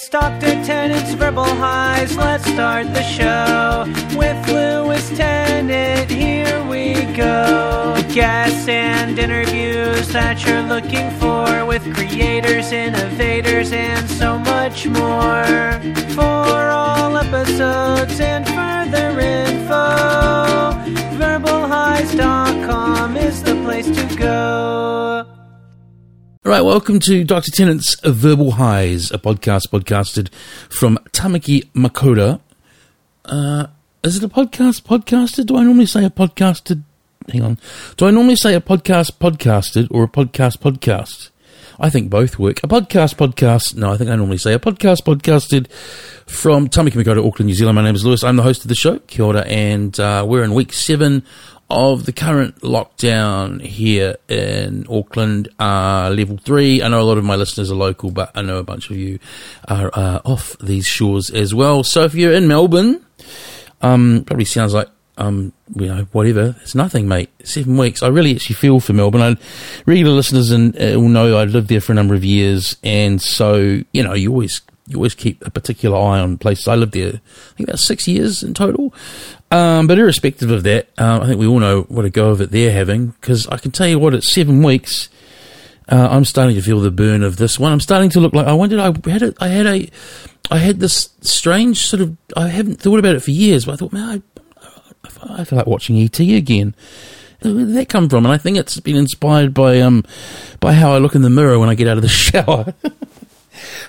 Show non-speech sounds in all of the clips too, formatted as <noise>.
It's Dr. Tennant's Verbal Highs. Let's start the show with Lewis Tennant. Here we go. Guests and interviews that you're looking for with creators, innovators, and so much more. For all episodes and further info, verbalhighs.com is the place to go. Right, welcome to Dr. Tennant's Verbal Highs, a podcast podcasted from Tamaki Makaurau. Uh, is it a podcast podcasted? Do I normally say a podcasted? Hang on. Do I normally say a podcast podcasted or a podcast podcast? I think both work. A podcast podcast. No, I think I normally say a podcast podcasted from Tamaki Makaurau, Auckland, New Zealand. My name is Lewis. I'm the host of the show. Kia ora, and uh, we're in week seven of the current lockdown here in Auckland, uh, level three. I know a lot of my listeners are local, but I know a bunch of you are uh, off these shores as well. So if you're in Melbourne, um, probably sounds like um, you know, whatever. It's nothing, mate. Seven weeks. I really actually feel for Melbourne. I, regular listeners and uh, will know I lived there for a number of years, and so you know, you always you always keep a particular eye on places. I lived there, I think about six years in total. Um, but irrespective of that, uh, I think we all know what a go of it they're having because I can tell you what, it's seven weeks. Uh, I'm starting to feel the burn of this one. I'm starting to look like I wondered. I had a, I had a, I had this strange sort of. I haven't thought about it for years, but I thought, man, I, I feel like watching ET again. Where did that come from? And I think it's been inspired by um, by how I look in the mirror when I get out of the <laughs> shower.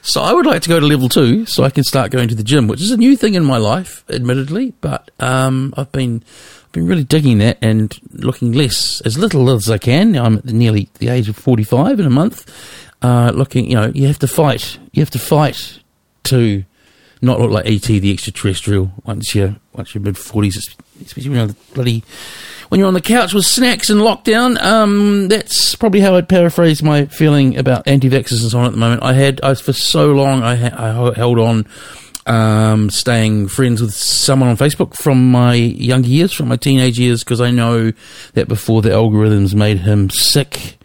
So I would like to go to level two so I can start going to the gym, which is a new thing in my life, admittedly, but um, I've been been really digging that and looking less, as little as I can. I'm nearly the age of 45 in a month. Uh, looking, you know, you have to fight. You have to fight to not look like ET the extraterrestrial once you're, once you're mid 40s, especially when you're bloody when you're on the couch with snacks and lockdown. Um, that's probably how I'd paraphrase my feeling about anti-vaxxers and so on at the moment. I had, I for so long, I, ha- I held on, um, staying friends with someone on Facebook from my younger years, from my teenage years, because I know that before the algorithms made him sick,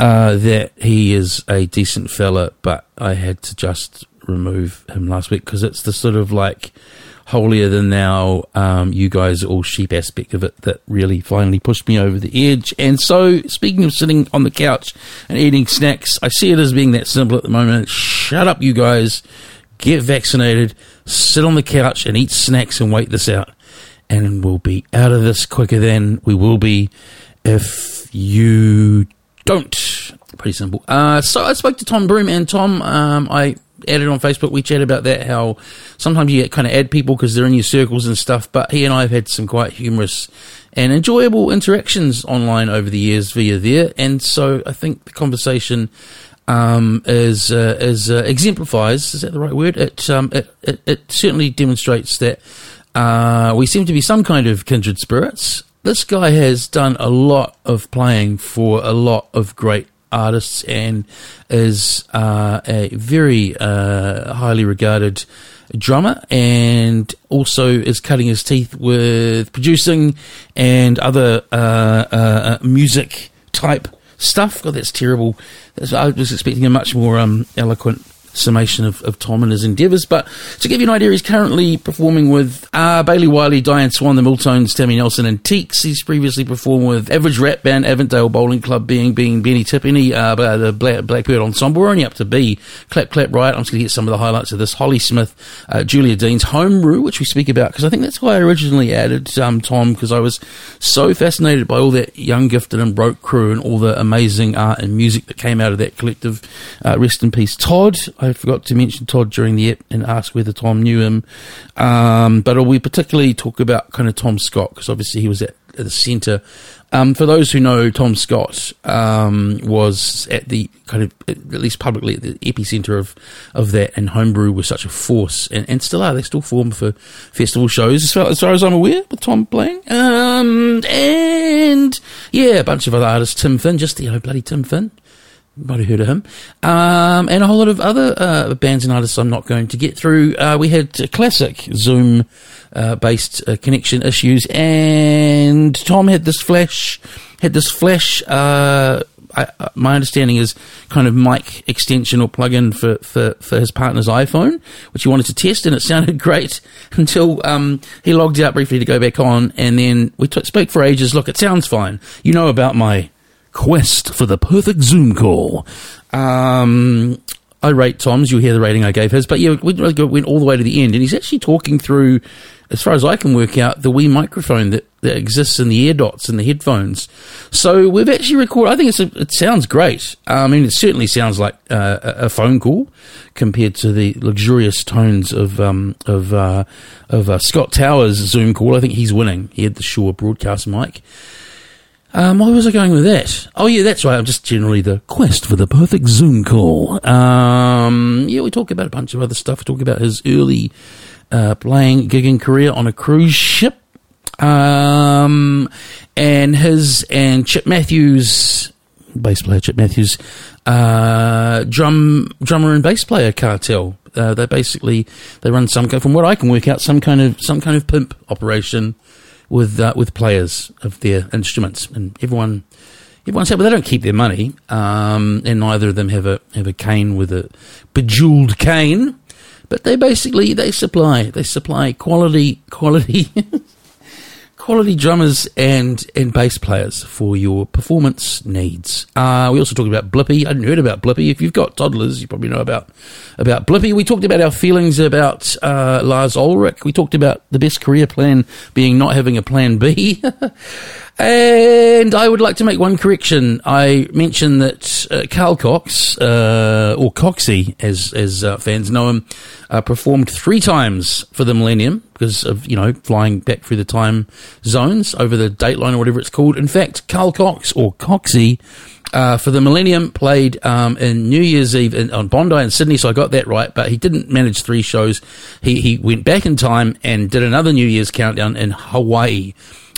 uh, that he is a decent fella, but I had to just remove him last week because it's the sort of like, holier than thou, um, you guys all sheep aspect of it that really finally pushed me over the edge. And so, speaking of sitting on the couch and eating snacks, I see it as being that simple at the moment. Shut up, you guys. Get vaccinated, sit on the couch and eat snacks and wait this out. And we'll be out of this quicker than we will be if you don't. Pretty simple. Uh, so I spoke to Tom Broome, and Tom, um, I added on Facebook. We chat about that. How sometimes you kind of add people because they're in your circles and stuff. But he and I have had some quite humorous and enjoyable interactions online over the years via there. And so I think the conversation um, is uh, is uh, exemplifies. Is that the right word? It um, it, it, it certainly demonstrates that uh, we seem to be some kind of kindred spirits. This guy has done a lot of playing for a lot of great artists and is uh, a very uh, highly regarded drummer and also is cutting his teeth with producing and other uh, uh, uh music type stuff. God, that's terrible. I was expecting a much more um, eloquent summation of, of Tom and his endeavours. But to give you an idea, he's currently performing with uh, Bailey Wiley, Diane Swan, the Miltones, Tammy Nelson, and Teeks. He's previously performed with average rap band Avondale Bowling Club, being being Benny Tipene, uh, the Black, Blackbird Ensemble. We're only up to B. Clap, clap, right. I'm just going to get some of the highlights of this. Holly Smith, uh, Julia Deans Home Homebrew, which we speak about because I think that's why I originally added um, Tom because I was so fascinated by all that young, gifted, and broke crew and all the amazing art and music that came out of that collective. Uh, rest in peace, Todd. I forgot to mention Todd during the ep and ask whether Tom knew him. Um, but we particularly talk about kind of Tom Scott because obviously he was at, at the centre. Um, for those who know, Tom Scott um, was at the kind of, at least publicly, at the epicentre of, of that, and Homebrew was such a force, and, and still are. They still form for festival shows, as far as, far as I'm aware, with Tom playing. Um, and yeah, a bunch of other artists. Tim Finn, just you know, bloody Tim Finn might have heard of him, um, and a whole lot of other uh, bands and artists I'm not going to get through. Uh, we had classic Zoom uh, based uh, connection issues, and Tom had this flash had this flash uh, I, uh, my understanding is kind of mic extension or plug-in for, for, for his partner's iPhone, which he wanted to test, and it <laughs> sounded great until um, he logged out briefly to go back on, and then we t- spoke for ages. Look, it sounds fine. You know about my quest for the perfect Zoom call. Um, I rate Tom's. You'll hear the rating I gave his. But yeah, we went all the way to the end, and he's actually talking through, as far as I can work out, the wee microphone that, that exists in the ear dots in the headphones. So we've actually recorded. I think a, it sounds great. I mean, it certainly sounds like uh, a phone call compared to the luxurious tones of um, of uh, of uh, Scott Towers' Zoom call. I think he's winning. He had the Shure broadcast mic. Um, why was I going with that? Oh, yeah, that's right. I'm just generally the quest for the perfect Zoom call. Um, yeah, we talk about a bunch of other stuff. We talk about his early uh, playing, gigging career on a cruise ship. Um, and his and Chip Matthews, bass player Chip Matthews, uh, drum drummer and bass player cartel. Uh, they basically they run some kind. from what I can work out some kind of some kind of pimp operation with uh, with players of their instruments, and everyone everyone said, well, they don't keep their money, um, and neither of them have a have a cane with a bejeweled cane, but they basically they supply they supply quality <laughs> quality quality drummers and, and bass players for your performance needs. Uh, we also talked about Blippi. I hadn't heard about Blippi. If you've got toddlers, you probably know about about Blippi. We talked about our feelings about uh, Lars Ulrich. We talked about the best career plan being not having a plan B. <laughs> And I would like to make one correction. I mentioned that uh, Carl Cox, uh, or Coxie, as as uh, fans know him, uh, performed three times for the Millennium because of you know flying back through the time zones over the Dateline or whatever it's called. In fact, Carl Cox or Coxie. Uh, for the Millennium, played um, in New Year's Eve in, on Bondi in Sydney, so I got that right. But he didn't manage three shows. He he went back in time and did another New Year's countdown in Hawaii.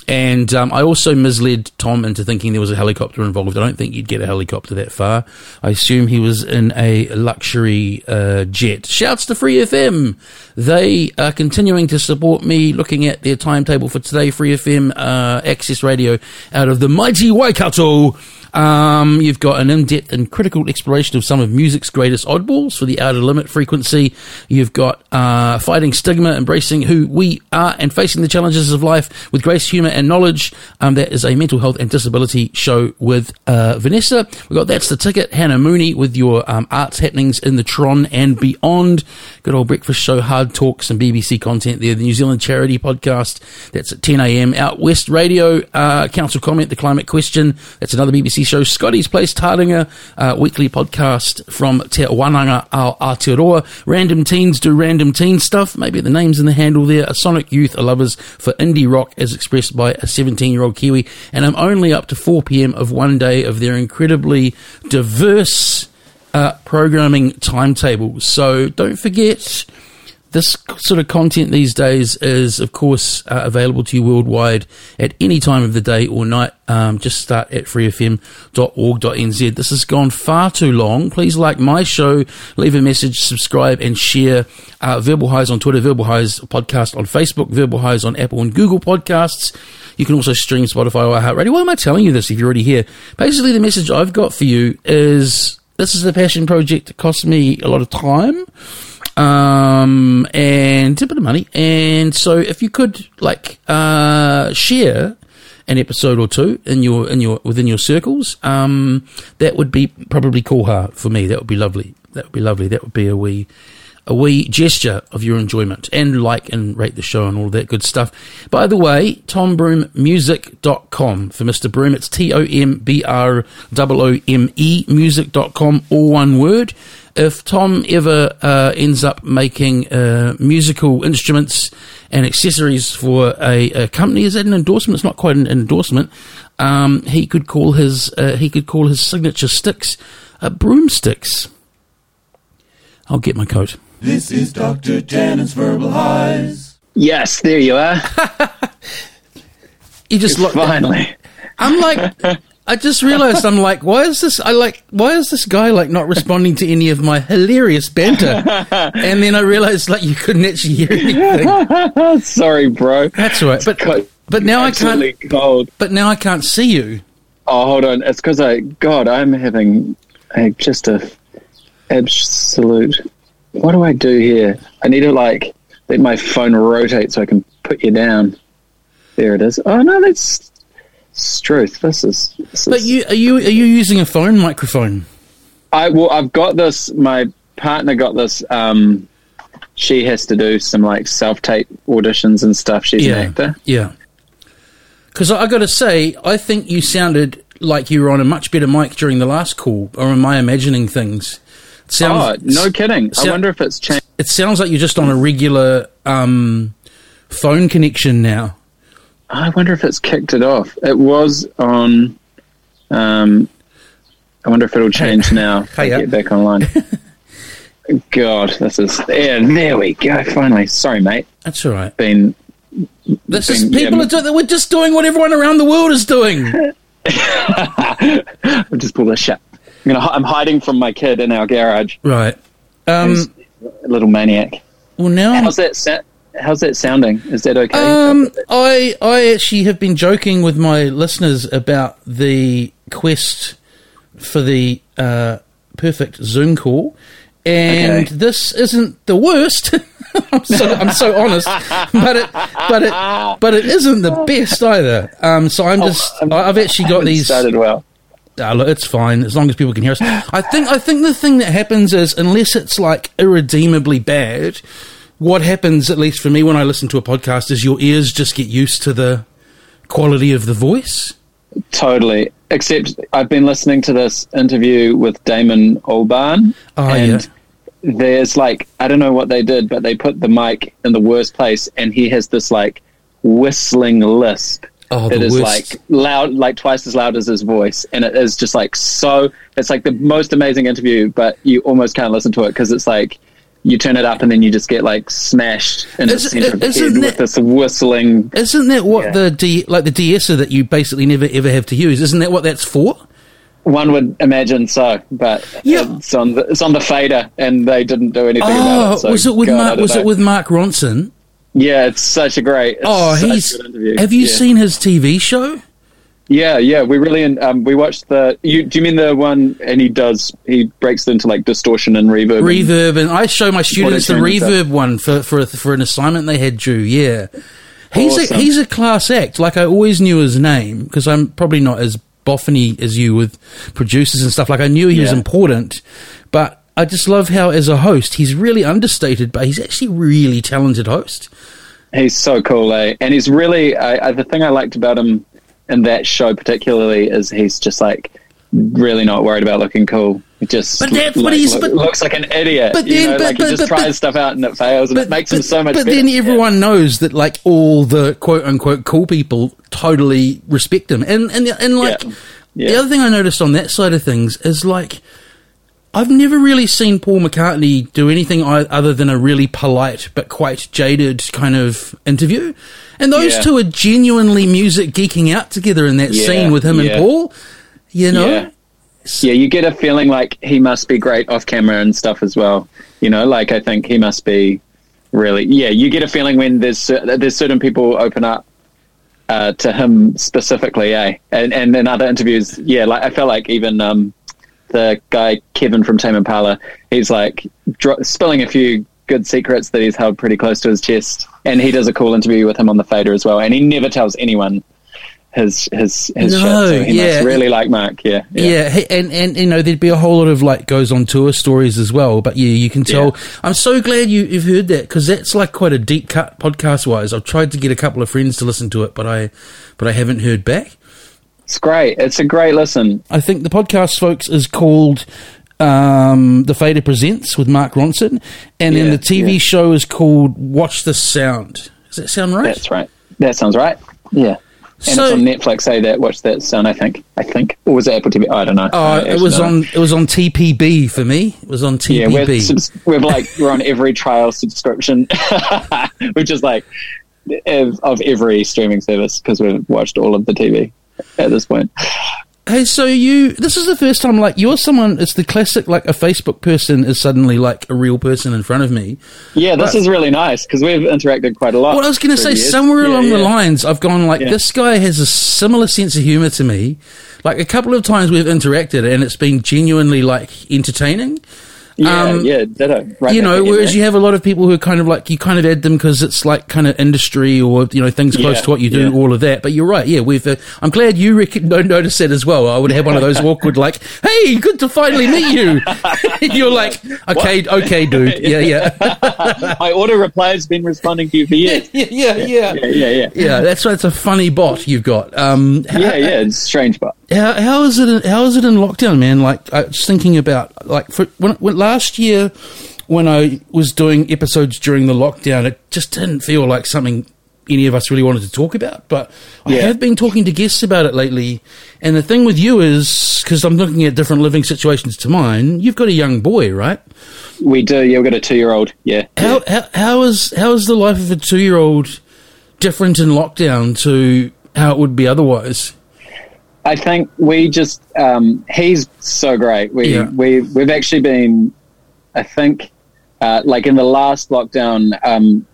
And um, I also misled Tom into thinking there was a helicopter involved. I don't think you'd get a helicopter that far. I assume he was in a luxury uh, jet. Shouts to Free FM. They are continuing to support me looking at their timetable for today. Free FM uh, Access Radio out of the mighty Waikato. Um, you've got an in-depth and critical exploration of some of music's greatest oddballs for the outer limit frequency. You've got uh, fighting stigma, embracing who we are, and facing the challenges of life with grace, humour, and knowledge. Um, that is a mental health and disability show with uh, Vanessa. We've got that's the ticket. Hannah Mooney with your um, arts happenings in the Tron and beyond. Good old breakfast show, hard talks, and BBC content there. The New Zealand Charity Podcast. That's at 10 a.m. Out West Radio. Uh, Council comment. The climate question. That's another BBC show, Scotty's Place, Taringa, uh, weekly podcast from Te Wananga ao Aotearoa. Random Teens do random teen stuff. Maybe the name's in the handle there. A Sonic Youth are lovers for indie rock as expressed by a 17 year old Kiwi. And I'm only up to 4 p.m. of one day of their incredibly diverse uh, programming timetable. So don't forget this sort of content these days is, of course, uh, available to you worldwide at any time of the day or night. Um, just start at freefm.org.nz. This has gone far too long. Please like my show, leave a message, subscribe, and share. Uh, Verbal Highs on Twitter, Verbal Highs podcast on Facebook, Verbal Highs on Apple and Google podcasts. You can also stream Spotify or iHeartRadio. Why am I telling you this if you're already here? Basically, the message I've got for you is this is a passion project. It costs me a lot of time um, and a bit of money. And so, if you could like uh, share an episode or two in your in your within your circles, um, that would be probably cool for me. That would be lovely. That would be lovely. That would be a wee a wee gesture of your enjoyment and like and rate the show and all that good stuff. By the way, tombroome.music.com for Mr. Broome. It's T O M B R O O M E music.com, all one word if Tom ever uh, ends up making uh, musical instruments and accessories for a, a, company, is that an endorsement? It's not quite an endorsement. Um, he could call his uh, he could call his signature sticks uh, broomsticks. I'll get my coat. This is Dr. Tennant's Verbal Highs. Yes, there you are. <laughs> you just look finally. I'm like I just realized I'm like, why is this? I like, why is this guy like not responding to any of my hilarious banter? and then I realized like you couldn't actually hear anything. <laughs> Sorry, bro. That's right. But but now I can't. Cold. But now I can't see you. Oh, hold on. It's because I, God, I'm having a, just a absolute. What do I do here? I need to like let my phone rotate so I can put you down. There it is. Oh no, that's Struth. This is. This But is- you are you are you using a phone microphone? I well, I've got this. My partner got this. Um, she has to do some like self tape auditions and stuff. She's Yeah, an actor. yeah. Because I, got to say, I think you sounded like you were on a much better mic during the last call, or am I imagining things? It Oh, no kidding! I wonder if it's changed. It sounds like you're just on a regular um, phone connection now. I wonder if it's kicked it off. It was on. Um, I wonder if it'll change now. Hiya. get back online. <laughs> God, this is yeah. There we go. Finally, sorry, mate. That's all right. Been This is Thing, yeah, people are doing. We're just doing what everyone around the world is doing. <laughs> I'll just pull this shut. I'm gonna. I'm hiding from my kid in our garage. right. Um, a little maniac. well, now I'm How's that? How's that sounding? Is that okay? Um, I I actually have been joking with my listeners about the quest for the uh, perfect Zoom call, and Okay. this isn't the worst. <laughs> I'm so I'm so honest, but it but it but it isn't the best either. Um, so I'm just I'm- I've actually got these. started well. Ah, look, it's fine as long as people can hear us. I think I think the thing that happens is unless it's like irredeemably bad, what happens at least for me when I listen to a podcast is your ears just get used to the quality of the voice. Totally. Except I've been listening to this interview with Damon Albarn, Oh, and there's like I don't know what they did, but they put the mic in the worst place, and he has this like whistling lisp. Oh, It is worst. like loud, like twice as loud as his voice, and it is just like so. It's like the most amazing interview, but you almost can't listen to it because it's like you turn it up and then you just get like smashed in the center of the head that- with this whistling. Isn't that what Yeah. the D, like the de-esser that you basically never ever have to use? Isn't that what that's for? One would imagine so, but Yeah. it's on the it's on the fader, and they didn't do anything about Oh, it. So was it with Mark? Was it with Mark Ronson? Yeah, it's such a great. It's Oh, he's. good interview. Have you Yeah. seen his TV show? Yeah, yeah, we really um, we watched the. You, do you mean the one? And he does he breaks it into like distortion and reverb. reverb, and I show my students the reverb one for for for an assignment they had due. Yeah, he's a, he's a class act. Like I always knew his name because I'm probably not as boffiny as you with producers and stuff. Like I knew he was important, but I just love how as a host he's really understated, but he's actually really talented host. He's so cool, eh? And he's really I, I, the thing I liked about him in that show particularly is he's just like really not worried about looking cool. He just But that's what like, he's- look- but- looks like an idiot. but you then- know, but- like but- he just tries but- stuff out and it fails, and it makes him so much but better. then Yeah. everyone knows that like all the quote unquote cool people totally respect him, and and and like Yeah. the other thing I noticed on that side of things is like I've never really seen Paul McCartney do anything other than a really polite but quite jaded kind of interview, and those Yeah. two are genuinely music geeking out together in that Yeah, scene with him and. Paul. You know, Yeah. Yeah, you get a feeling like he must be great off camera and stuff as well. You know, like I think he must be really. Yeah, you get a feeling when there's there's certain people open up uh, to him specifically, eh? And and in other interviews, yeah, like I felt like even um, the guy Kevin from Tame Impala, he's like dro- spilling a few good secrets that he's held pretty close to his chest, and he does a cool interview with him on the fader as well, and he never tells anyone. His his his No, shit, so he yeah. must really like Mark, yeah, Yeah, he- and and you know there'd be a whole lot of like goes on tour stories as well. But yeah, you can tell. Yeah. I'm so glad you, you've heard that because that's like quite a deep cut podcast wise. I've tried to get a couple of friends to listen to it, but I but I haven't heard back. It's great. It's a great listen. I think the podcast, folks, is called um, The Fader Presents with Mark Ronson, and then the TV yeah. show is called Watch the Sound. Does that sound right? That's right. That sounds right. Yeah. And So- it's on Netflix. Say that. Watch that sound. I think. I think. Or was it Apple TV? I don't know. Oh, I it was on. It was on TPB for me. It was on Yeah, we're, TPB. <laughs> subs- we're like we're on every trial subscription, <laughs> which is like of, of every streaming service because we've watched all of the TV at this point. Hey, so you, this is the first time, like, you're someone, it's the classic, like, a Facebook person is suddenly, like, a real person in front of me. Yeah, this But- is really nice because we've interacted quite a lot. Well, I was going to say, years. somewhere Yeah, along the lines, I've gone, like, Yeah. this guy has a similar sense of humor to me. Like, a couple of times we've interacted and it's been genuinely, like, entertaining. Yeah, um, yeah, ditto. Right you know, whereas you have a lot of people who are kind of like you kind of add them because it's like kind of industry or you know things close Yeah, to what you do, yeah. all of that. But you're right, yeah. We've uh, I'm glad you rec- <laughs> no- noticed it as well. I would have one of those <laughs> awkward like, "Hey, good to finally meet you." <laughs> you're like, "Okay, okay, dude, yeah, yeah, my auto reply has been responding to you for years. yeah, yeah, yeah." Yeah, yeah, yeah. Yeah, that's that's a funny bot you've got. Um, Yeah, yeah, it's strange, but how, how is it? In, how is it in lockdown, man? Like, I was thinking about like for, when, when last year when I was doing episodes during the lockdown, it just didn't feel like something any of us really wanted to talk about. But I have been talking to guests about it lately, and the thing with you is because I'm looking at different living situations to mine. You've got a young boy, right? we do. Yeah, we've got a two-year-old. Yeah, How how, how is how is the life of a two year old different in lockdown to how it would be otherwise? I think we just um, he's so great. We Yeah. we we've actually been, I think, uh, like in the last lockdown. Um,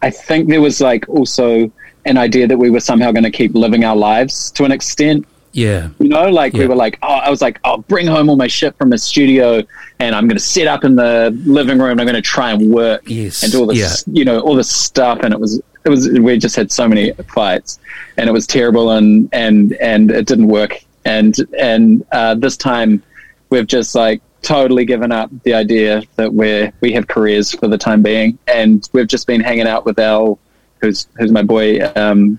I think there was like also an idea that we were somehow going to keep living our lives to an extent. Yeah, You know, like Yeah. we were like, oh, I was like, I'll bring home all my shit from the studio, and I'm going to set up in the living room. and I'm going to try and work Yes, and do all this, you know, all this stuff. And it was, it was, we just had so many fights, and it was terrible, and and and it didn't work. And and uh, this time, we've just like totally given up the idea that we're we have careers for the time being, and we've just been hanging out with Al, who's who's my boy. Um,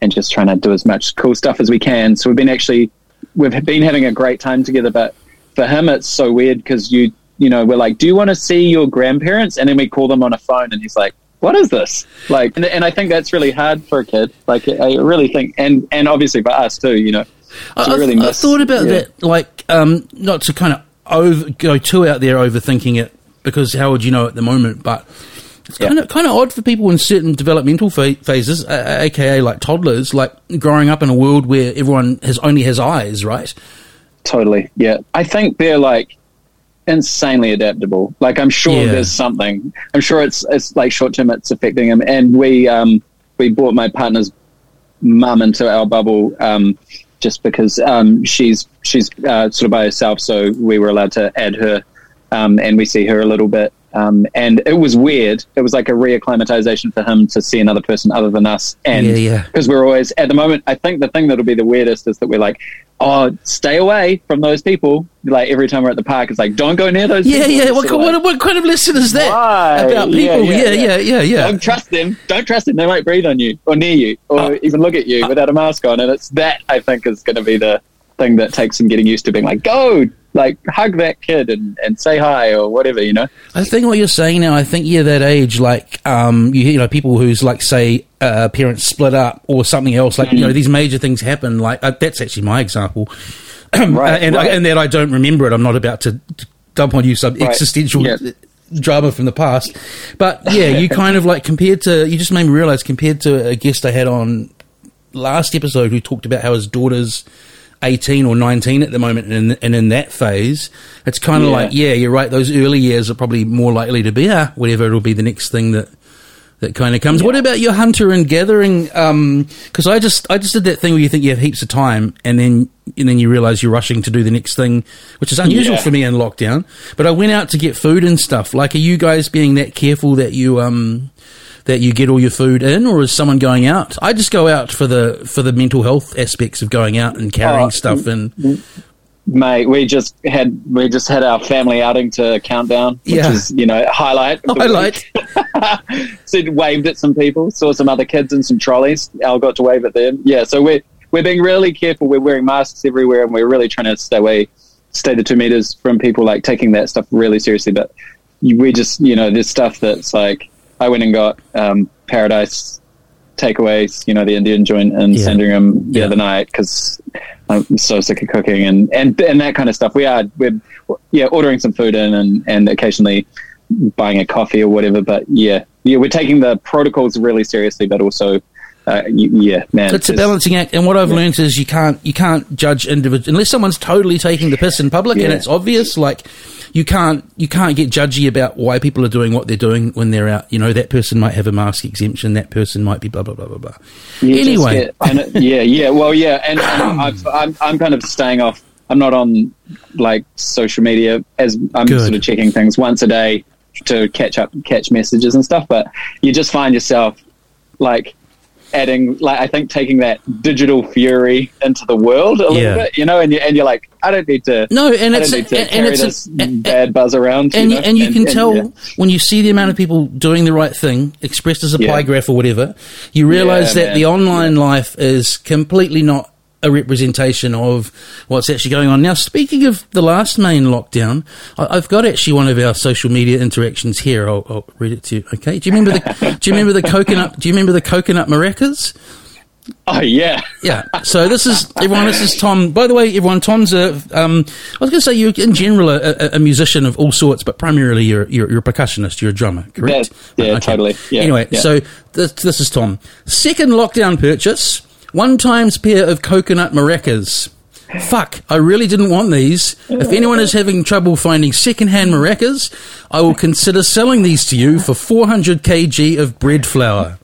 and just trying to do as much cool stuff as we can. So we've been actually we've been having a great time together. But for him, it's so weird because you you know we're like, do you want to see your grandparents? And then we call them on a phone, and he's like, what is this? Like, and, and I think that's really hard for a kid. Like, I really think, and and obviously for us too. You know, I, really I thought about yeah. that, like, um, not to kind of over, go too out there overthinking it, because how would you know at the moment? But it's Yeah. kind of kind of odd for people in certain developmental fa- phases, uh, aka like toddlers, like growing up in a world where everyone has only has eyes, right? Totally. Yeah. I think they're like insanely adaptable. Like I'm sure Yeah. there's something. I'm sure it's it's like short term it's affecting him. And we um we brought my partner's mum into our bubble um just because um she's she's uh, sort of by herself so we were allowed to add her um and we see her a little bit um, and it was weird. It was like a reacclimatization for him to see another person other than us. And Yeah, yeah. because we're always at the moment i think the thing that'll be the weirdest is that we're like oh stay away from those people like every time we're at the park it's like don't go near those Yeah, people. yeah. What, of what, like, what kind of lesson is that Why? about people? Yeah, Yeah, yeah, yeah, yeah, yeah. don't trust them don't trust them they might breathe on you or near you or Oh. even look at you without a mask on and it's that i think is going to be the thing that takes some getting used to being like go like hug that kid and, and say hi or whatever you know I think what you're saying now, I think you're that age, like um, you, you know, people who's like say uh, parents split up or something else, like you know, these major things happen. Like uh, that's actually my example, <clears throat> right and right. and that I don't remember it. I'm not about to to dump on you some Right. existential Yeah. drama from the past, but yeah, you <laughs> kind of like compared to you just made me realize compared to a guest I had on last episode who talked about how his daughter's 18 or 19 at the moment and in, and in that phase it's kind of Yeah. like yeah you're right those early years are probably more likely to be ah whatever it'll be the next thing that that kind of comes what about your hunter and gathering because i just i just did that thing where you think you have heaps of time and then and then you realize you're rushing to do the next thing which is unusual Yeah. for me in lockdown but i went out to get food and stuff like are you guys being that careful that you um that you get all your food in, or is someone going out? I just go out for the for the mental health aspects of going out and carrying Oh, stuff and Mate, we just had we just had our family outing to countdown, which Yeah. is you know highlight. highlight. <laughs> so waved at some people, saw some other kids in some trolleys. Al got to wave at them. Yeah, so we're we're being really careful. We're wearing masks everywhere, and we're really trying to stay away, stay the two meters from people. Like taking that stuff really seriously. But we just you know there's stuff that's like I went and got um, Paradise takeaways. You know the Indian joint in Yeah. Sandringham the Yeah. other night because I'm so sick of cooking and, and and that kind of stuff. We are we're yeah ordering some food in and, and occasionally buying a coffee or whatever. But yeah, yeah, we're taking the protocols really seriously, but also uh, yeah, man, it's a balancing act, and what I've learned is you can't you can't judge individual unless someone's totally taking the piss in public and it's obvious. Like you can't you can't get judgy about why people are doing what they're doing when they're out. You know that person might have a mask exemption, that person might be blah blah blah blah blah. Anyway, know- yeah, yeah, well, yeah, and, and <coughs> I've, I'm I'm kind of staying off. I'm not on like social media as I'm Good. sort of checking things once a day to catch up, catch messages and stuff. But you just find yourself like adding, like I think taking that digital fury into the world a Yeah. little bit, you know, and you and you're like, I don't need to. No, and it's to and, it's a, and, bad buzz around, and, you know? and you can tell yeah. when you see the amount of people doing the right thing, expressed as a Yeah. pie graph or whatever, you realize that the man. online life is completely not a representation of what's actually going on. Now, speaking of the last main lockdown, I, I've got actually one of our social media interactions here. I'll, I'll read it to you. Okay. Do you remember the <laughs> Do you remember the coconut? Do you remember the coconut maracas? Oh yeah, Yeah. So this is everyone. This is Tom. By the way, everyone, Tom's a. Um, I was going to say you're in general a, a, musician of all sorts, but primarily you're, you're you're a percussionist. You're a drummer, correct? Yeah, yeah, totally. Yeah, anyway, yeah. so this, this is Tom. Second lockdown purchase. One times pair of coconut maracas. Fuck, I really didn't want these. If anyone is having trouble finding second-hand maracas, I will consider selling these to you for 400 kg of bread flour.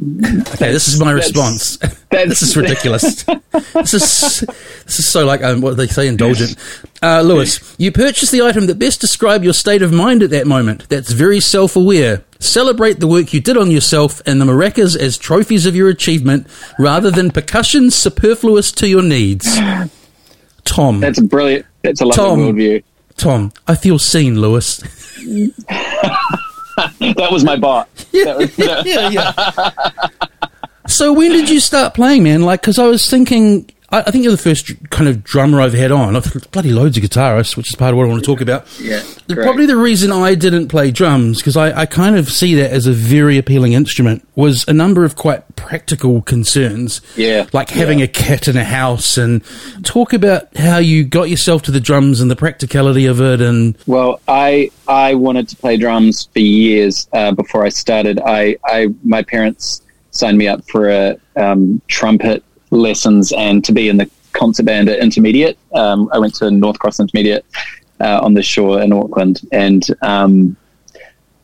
Okay, this is my That's- response. <laughs> that's- this is ridiculous. this is this is so like um, what they say indulgent. Uh, Lewis, you purchased the item that best describe your state of mind at that moment. That's very self-aware. Celebrate the work you did on yourself and the maracas as trophies of your achievement, rather than percussion superfluous to your needs. Tom, that's brilliant. That's a lovely Tom. worldview. Tom, I feel seen, Lewis. <laughs> <laughs> That was my bot. That was- that- yeah, yeah. so when did you start playing, man? Like, because I was thinking, I, I think you're the first kind of drummer I've had on. I've bloody loads of guitarists, which is part of what I want to talk about. Yeah. Probably the reason I didn't play drums, because I, I kind of see that as a very appealing instrument, was a number of quite practical concerns. Yeah, Like having yeah. a cat in a house, and talk about how you got yourself to the drums and the practicality of it, and Well, I I wanted to play drums for years uh, before I started. I, I my parents signed me up for a um, trumpet lessons and to be in the concert band at intermediate. Um, I went to North Cross Intermediate uh, on the shore in Auckland, and um,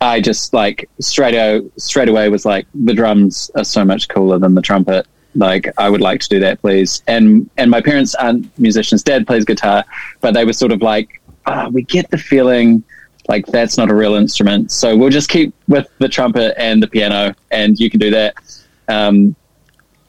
I just like straight out, straight away was like the drums are so much cooler than the trumpet. Like I would like to do that, please. And and my parents aren't musicians. Dad plays guitar, but they were sort of like, ah, we get the feeling like that's not a real instrument, so we'll just keep with the trumpet and the piano, and you can do that. Um,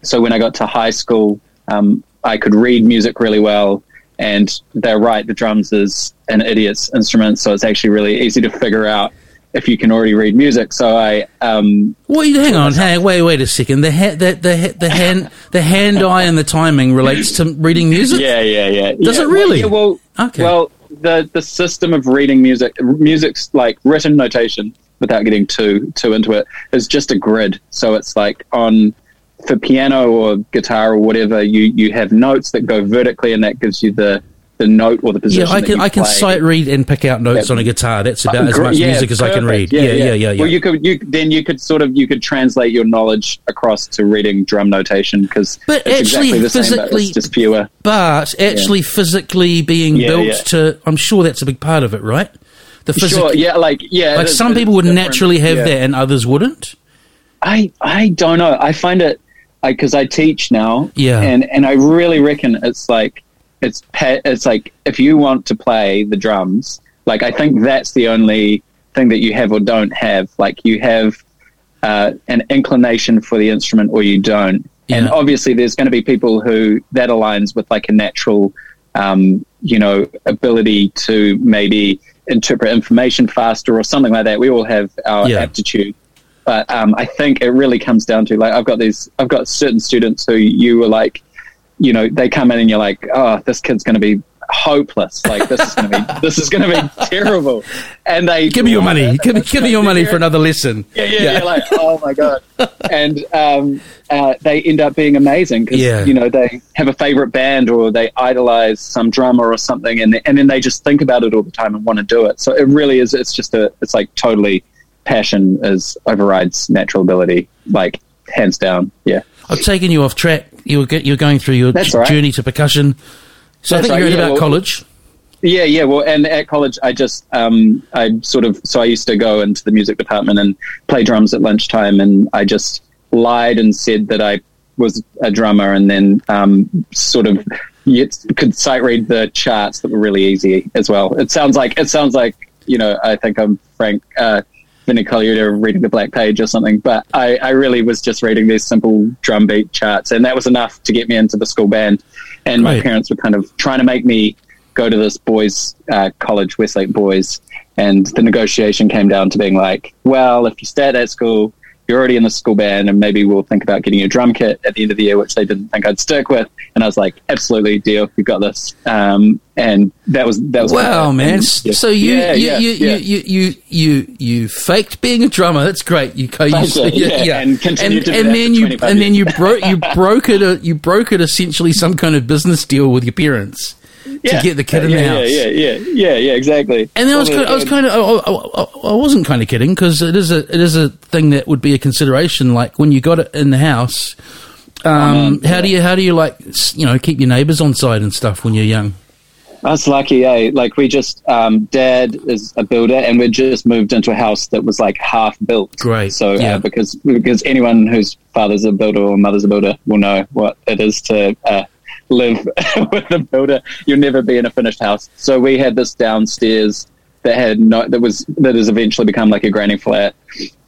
so when I got to high school, um, I could read music really well, and they're right. The drums is an idiot's instrument, so it's actually really easy to figure out if you can already read music. So I, um, Wait, hang on, hey, wait, wait a second. The ha- the the the hand the hand <laughs> eye and the timing relates to reading music. yeah, yeah, yeah. Does yeah. it really? Well, yeah, well, Okay. well, the the system of reading music, music's like written notation, without getting too too into it, is just a grid. So it's like on for piano or guitar or whatever, you you have notes that go vertically, and that gives you the the note or the position. Yeah, I that can I can play. sight read and pick out notes Yeah. on a guitar. That's about as much yeah, music as I can read. perfect. Yeah, yeah, yeah, yeah. Well, you could you then you could sort of you could translate your knowledge across to reading drum notation because But it's actually, exactly same, physically- it's just fewer. but actually, physically being Yeah, built yeah. to, I'm sure that's a big part of it, right? The physic- Sure, yeah, like yeah, like some people would naturally have Yeah. that, and others wouldn't. I I don't know. I find it because I, teach now, Yeah. and and I really reckon it's like it's pa- it's like if you want to play the drums, like I think that's the only thing that you have or don't have. Like you have uh, an inclination for the instrument or you don't, and obviously there's going to be people who that aligns with like a natural, um, you know, ability to maybe interpret information faster or something like that. We all have our Yeah. aptitude but um, I think it really comes down to like I've got these I've got certain students who you were like you know they come in and you're like oh this kid's going to be hopeless like this is going to be <laughs> this is going to be terrible and they Give me your money. Give me, give me your money for another lesson. yeah, yeah, You're like, oh my god, <laughs> and um, uh, they end up being amazing because Yeah. you know they have a favorite band or they idolize some drummer or something, and and then they just think about it all the time and want to do it. So it really is. It's just a. It's like totally passion is overrides natural ability. Like hands down. Yeah. I've taken you off track. You were get, you're going through your j- right. journey to percussion. So I think right, you're at yeah, about well- college. Yeah, yeah. Well, and at college, I just, um, I sort of, so I used to go into the music department and play drums at lunchtime, and I just lied and said that I was a drummer, and then um, sort of could sight read the charts that were really easy as well. It sounds like it sounds like you know, I think I'm Frank. Uh, Vinnie Colaiuta reading the Black Page or something, but I, I really was just reading these simple drum beat charts, and that was enough to get me into the school band. And my parents were kind of trying to make me go to this boys' uh, college, Westlake Boys, and the negotiation came down to being like, well, if you stay at that school, you're already in the school band, and maybe we'll think about getting you a drum kit at the end of the year, which they didn't think I'd stick with. And I was like, absolutely, deal, you've got this. Um, and that was that was Wow, and, man! yeah. So you yeah, you, yeah, you, you, you you you you faked being a drummer. That's great. You co- you Faked it, yeah, and do and then you 25 and then <laughs> you broke you brokered a you brokered essentially some kind of business deal with your parents yeah. to get the kid in yeah, the house. Yeah, yeah, yeah, yeah, yeah, exactly. And then I was kind of, I was kind of, I, I, I wasn't kind of kidding because it is a it is a thing that would be a consideration. Like when you got it in the house, um, man, how do you how do you like you know keep your neighbours on side and stuff when you're young? Was lucky, eh? Like we just, um, dad is a builder, and we just moved into a house that was like half built. Great, So yeah. uh, because because anyone whose father's a builder or mother's a builder will know what it is to uh, live <laughs> with a builder. You'll never be in a finished house. So we had this downstairs that had no that was that has eventually become like a granny flat,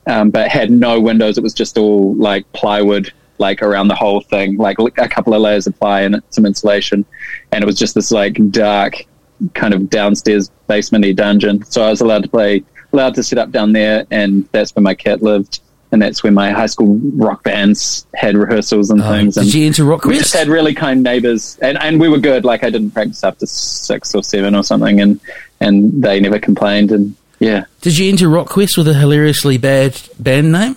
um, but had no windows. It was just all like plywood. Like around the whole thing, like a couple of layers of ply and some insulation, and it was just this like dark kind of downstairs basementy dungeon. So I was allowed to play, allowed to sit up down there, and that's where my cat lived, and that's where my high school rock bands had rehearsals and oh, things. And Did you enter rock we just had really kind neighbors, and, and we were good. Like I didn't practice after six or seven or something, and and they never complained. And yeah, Did you enter rock quest with a hilariously bad band name?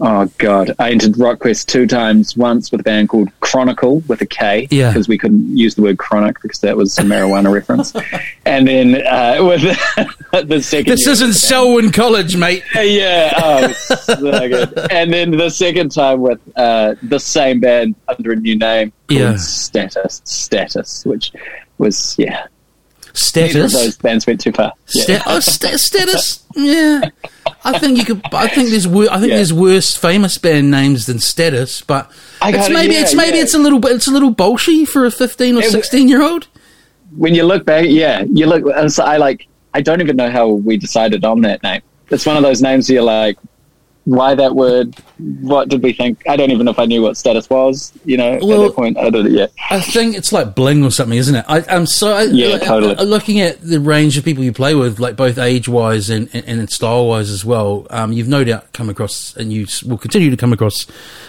Oh god, I entered RockQuest two times. Once with a band called Chronicle with a K, Yeah. because we couldn't use the word chronic because that was a marijuana reference. <laughs> And then uh, with <laughs> the second, This isn't Selwyn College, mate. yeah, oh, so good. And then the second time with uh, the same band under a new name called Yeah. Status, Status, which was yeah. Neither of those bands went too far. Yeah. Sta- oh, <laughs> sta- status. Yeah, I think you could. I think there's. Wor- I think Yeah. there's worse famous band names than Status, but it's got it, maybe yeah, it's maybe yeah. it's a little bit. It's a little bolshy for a fifteen or It- sixteen year old. when you look back, yeah, you look. and so I like. I don't even know how we decided on that name. It's one of those names you're like, why that word? What did we think? I don't even know if I knew what status was. You know, Well- at that point, I don't. Yeah, I think it's like bling or something, isn't it? I, I'm so I, Yeah, I- totally. I- looking at the range of people you play with, like both age wise and, and, and style wise as well. Um, you've no doubt come across, and you will continue to come across,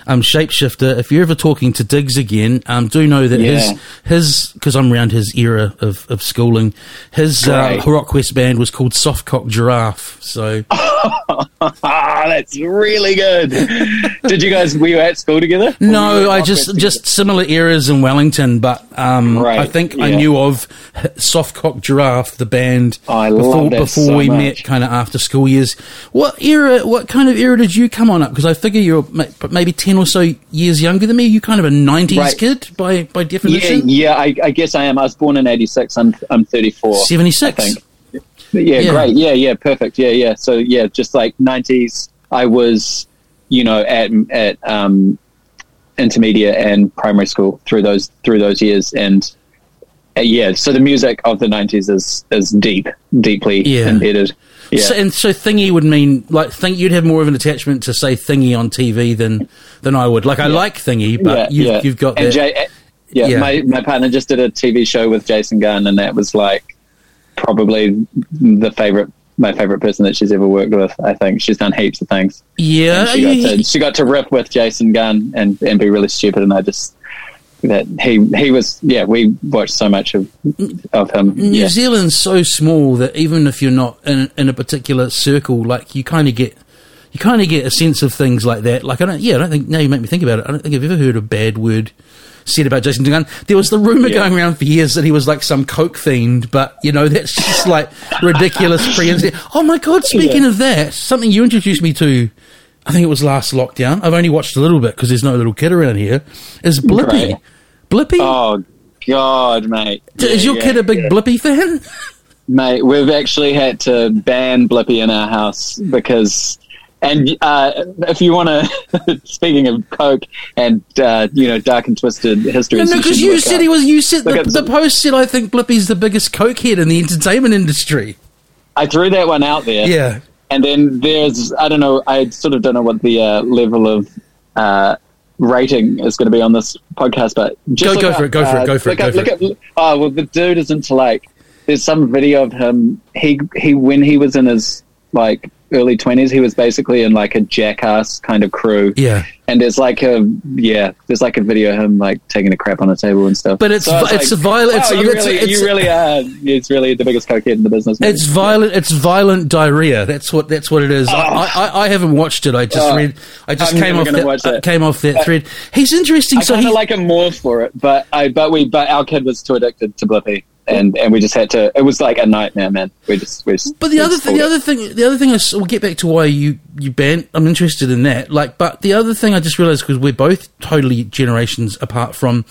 um, Shapeshifter. If you're ever talking to Diggs again, um, do know that his Yeah. his because I'm around his era of, of schooling. His uh, rock quest band was called Softcock Giraffe. So <laughs> ah, that's really good. <laughs> did you guys? Were you at school together? Or were you No, I just together? just similar eras in Wellington, but um, Right, I think I knew of Softcock Giraffe, the band, Oh, I before before so we much. met, kind of after school years. What era? What kind of era did you come on up? Because I figure you're ma- maybe ten or so years younger than me. You kind of a '90s Right. kid by by Yeah, definition. yeah. I, I guess I am. I was born in '86. I'm I'm 34. 76. Yeah, Yeah. great. Yeah, yeah, perfect. Yeah, yeah. So yeah, just like nineties, I was, you know, at at um, intermediate and primary school through those through those years, and uh, yeah. So the music of the nineties is is deep, deeply Yeah. embedded. Yeah. So, and so thingy would mean like think you'd have more of an attachment to say thingy on TV than than I would. Like I like thingy, but yeah, you've, yeah. you've got and that. Jay, yeah, Yeah. My my partner just did a TV show with Jason Gunn, and that was like probably the favorite. My favorite person that she's ever worked with. I think she's done heaps of things. yeah, And she got to <laughs> she got to rip with Jason Gunn and and be really stupid, and I just that he he was yeah. We watched so much of of him. New Yeah. Zealand's so small that even if you're not in, in a particular circle, like you kind of get, you kind of get a sense of things like that. Like I don't, yeah, I don't think. Now you make me think about it. I don't think I've ever heard a bad word said about Jason Gunn. There was the rumor Yeah. going around for years that he was like some coke fiend, but you know that's just like ridiculous. <laughs> Pre- oh my god! Speaking Yeah. of that, something you introduced me to I think it was last lockdown. I've only watched a little bit because there's no little kid around here. Is Blippi? Right. Blippi? Oh God, mate! is Yeah, your kid a big. Blippi fan? Mate, we've actually had to ban Blippi in our house because, and uh, if you want to, <laughs> speaking of Coke and uh, you know dark and twisted history. no, because should you said up- he was. You said the, the some- post said I think Blippi's the biggest cokehead in the entertainment industry. I threw that one out there. Yeah. And then there's, I don't know, I sort of don't know what the uh, level of uh, rating is going to be on this podcast, but just Go- go for up, it, go for it, uh, go for it, look go up- for look up- oh, well, the dude is into like, there's some video of him. He, he, when he was in his like early 20s, he was basically in like a jackass kind of crew. Yeah. And there's like a, yeah, there's like a video of him like taking a crap on a table and stuff. But it's vi- it's like, a violent- it's- wow, you, it's- really, it's- you really are. It's really the biggest cokehead in the business. man. It's violent. It's violent diarrhea. That's what. That's what it is. I, ah. I, I haven't watched it. I just Oh. read. I just I'm came off that. Came off that thread. He's interesting. I so kind he, like a more for it, but I but we but our kid was too addicted to Blippi, and and we just had to. It was like a nightmare, man. We just we. Just, But the other thing, the it. other thing, the other thing is, we'll get back to why you you bent. I'm interested in that. Like, but the other thing I just realised because we're both totally generations apart from,